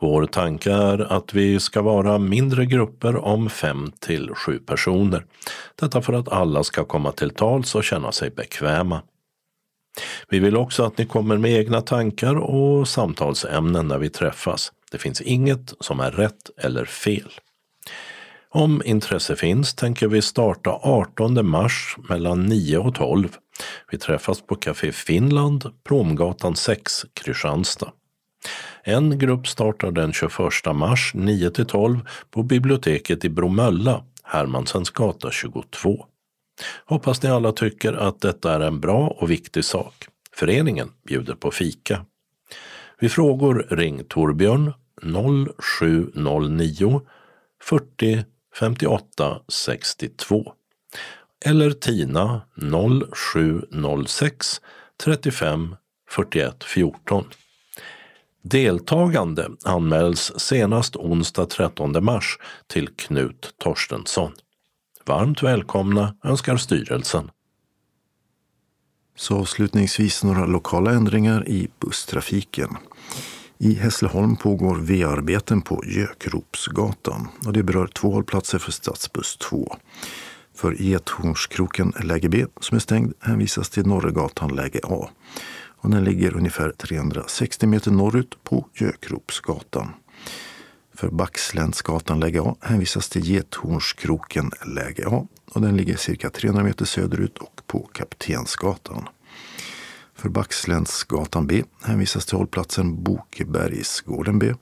Vår tanke är att vi ska vara mindre grupper om fem till sju personer. Detta för att alla ska komma till tals och känna sig bekväma. Vi vill också att ni kommer med egna tankar och samtalsämnen när vi träffas. Det finns inget som är rätt eller fel. Om intresse finns tänker vi starta 18 mars mellan 9 och 12. Vi träffas på Café Finland, Promgatan 6, Kristianstad. En grupp startar den 21 mars 9 till 12 på biblioteket i Bromölla, Hermansens gata 22. Hoppas ni alla tycker att detta är en bra och viktig sak. Föreningen bjuder på fika. Vid frågor ring Torbjörn 0709 40 58 62 eller Tina 0706 35 41 14. Deltagande anmäls senast onsdag 13 mars till Knut Torstensson. Varmt välkomna önskar styrelsen. Så avslutningsvis några lokala ändringar i busstrafiken. I Hässleholm pågår V-arbeten på Gökropsgatan och det berör två hållplatser för stadsbuss 2. För Gethornskroken läge B som är stängd hänvisas till Norregatan läge A och den ligger ungefär 360 meter norrut på Gökropsgatan. För Backsländsgatan läge A hänvisas till Gethornskroken läge A och den ligger cirka 300 meter söderut och på Kaptensgatan. För Backsländsgatan B hänvisas till hållplatsen Bokebergsgården B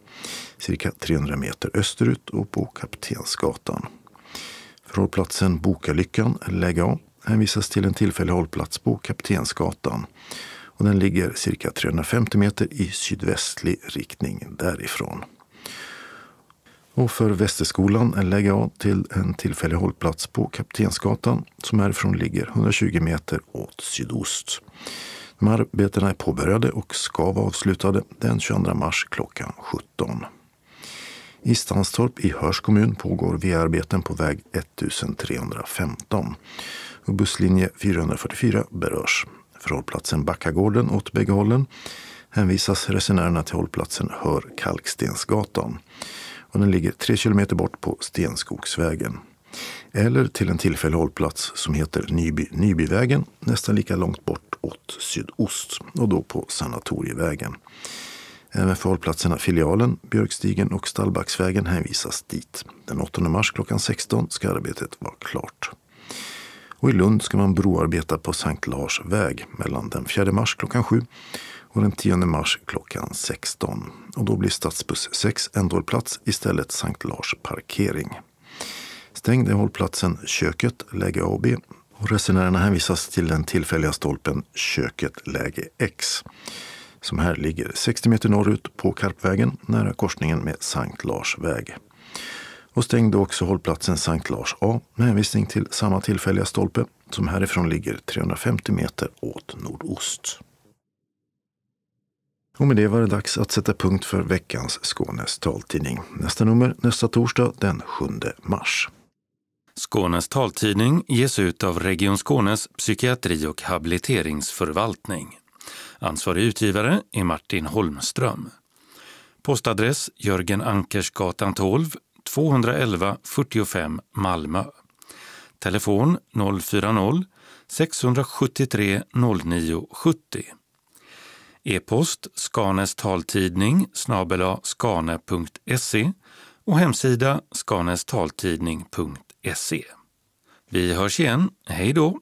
cirka 300 meter österut och på Kaptensgatan. För hållplatsen Bokalyckan läge A hänvisas till en tillfällig hållplats på Kaptensgatan och den ligger cirka 350 meter i sydvästlig riktning därifrån. Och för Västerskolan lägger jag till en tillfällig hållplats på Kaptensgatan som härifrån ligger 120 meter åt sydost. De här arbetena är påbörjade och ska vara avslutade den 22 mars klockan 17. I Stanstorp i Hörs kommun pågår VR-arbeten på väg 1315 och busslinje 444 berörs. För hållplatsen Backagården åt bägge hållen hänvisas resenärerna till hållplatsen Hör Kalkstensgatan och den ligger tre kilometer bort på Stenskogsvägen. Eller till en tillfällig hållplats som heter Nyby, Nybyvägen nästan lika långt bort åt sydost och då på Sanatorievägen. Även för hållplatserna Filialen, Björkstigen och Stallbacksvägen hänvisas dit. Den 8 mars klockan 16 ska arbetet vara klart. Och i Lund ska man broarbeta på Sankt Lars väg mellan den 4 mars klockan 7 och den 10 mars klockan 16. Och då blir stadsbuss 6 ändhållplats istället Sankt Lars parkering. Stängd är hållplatsen Köket, läge A och B och resenärerna hänvisas till den tillfälliga stolpen Köket, läge X som här ligger 60 meter norrut på Karpvägen nära korsningen med Sankt Lars väg. Och stängde också hållplatsen Sankt Lars A med hänvisning till samma tillfälliga stolpe som härifrån ligger 350 meter åt nordost. Och med det var det dags att sätta punkt för veckans Skånes taltidning. Nästa nummer nästa torsdag den 7 mars. Skånes taltidning ges ut av Region Skånes psykiatri och habiliteringsförvaltning. Ansvarig utgivare är Martin Holmström. Postadress Jörgen Ankersgatan 12, 211 45 Malmö. Telefon 040-673 0970. E-post Skanes taltidning snabela skane.se och hemsida skanestaltidning.se. Vi hörs igen. Hej då!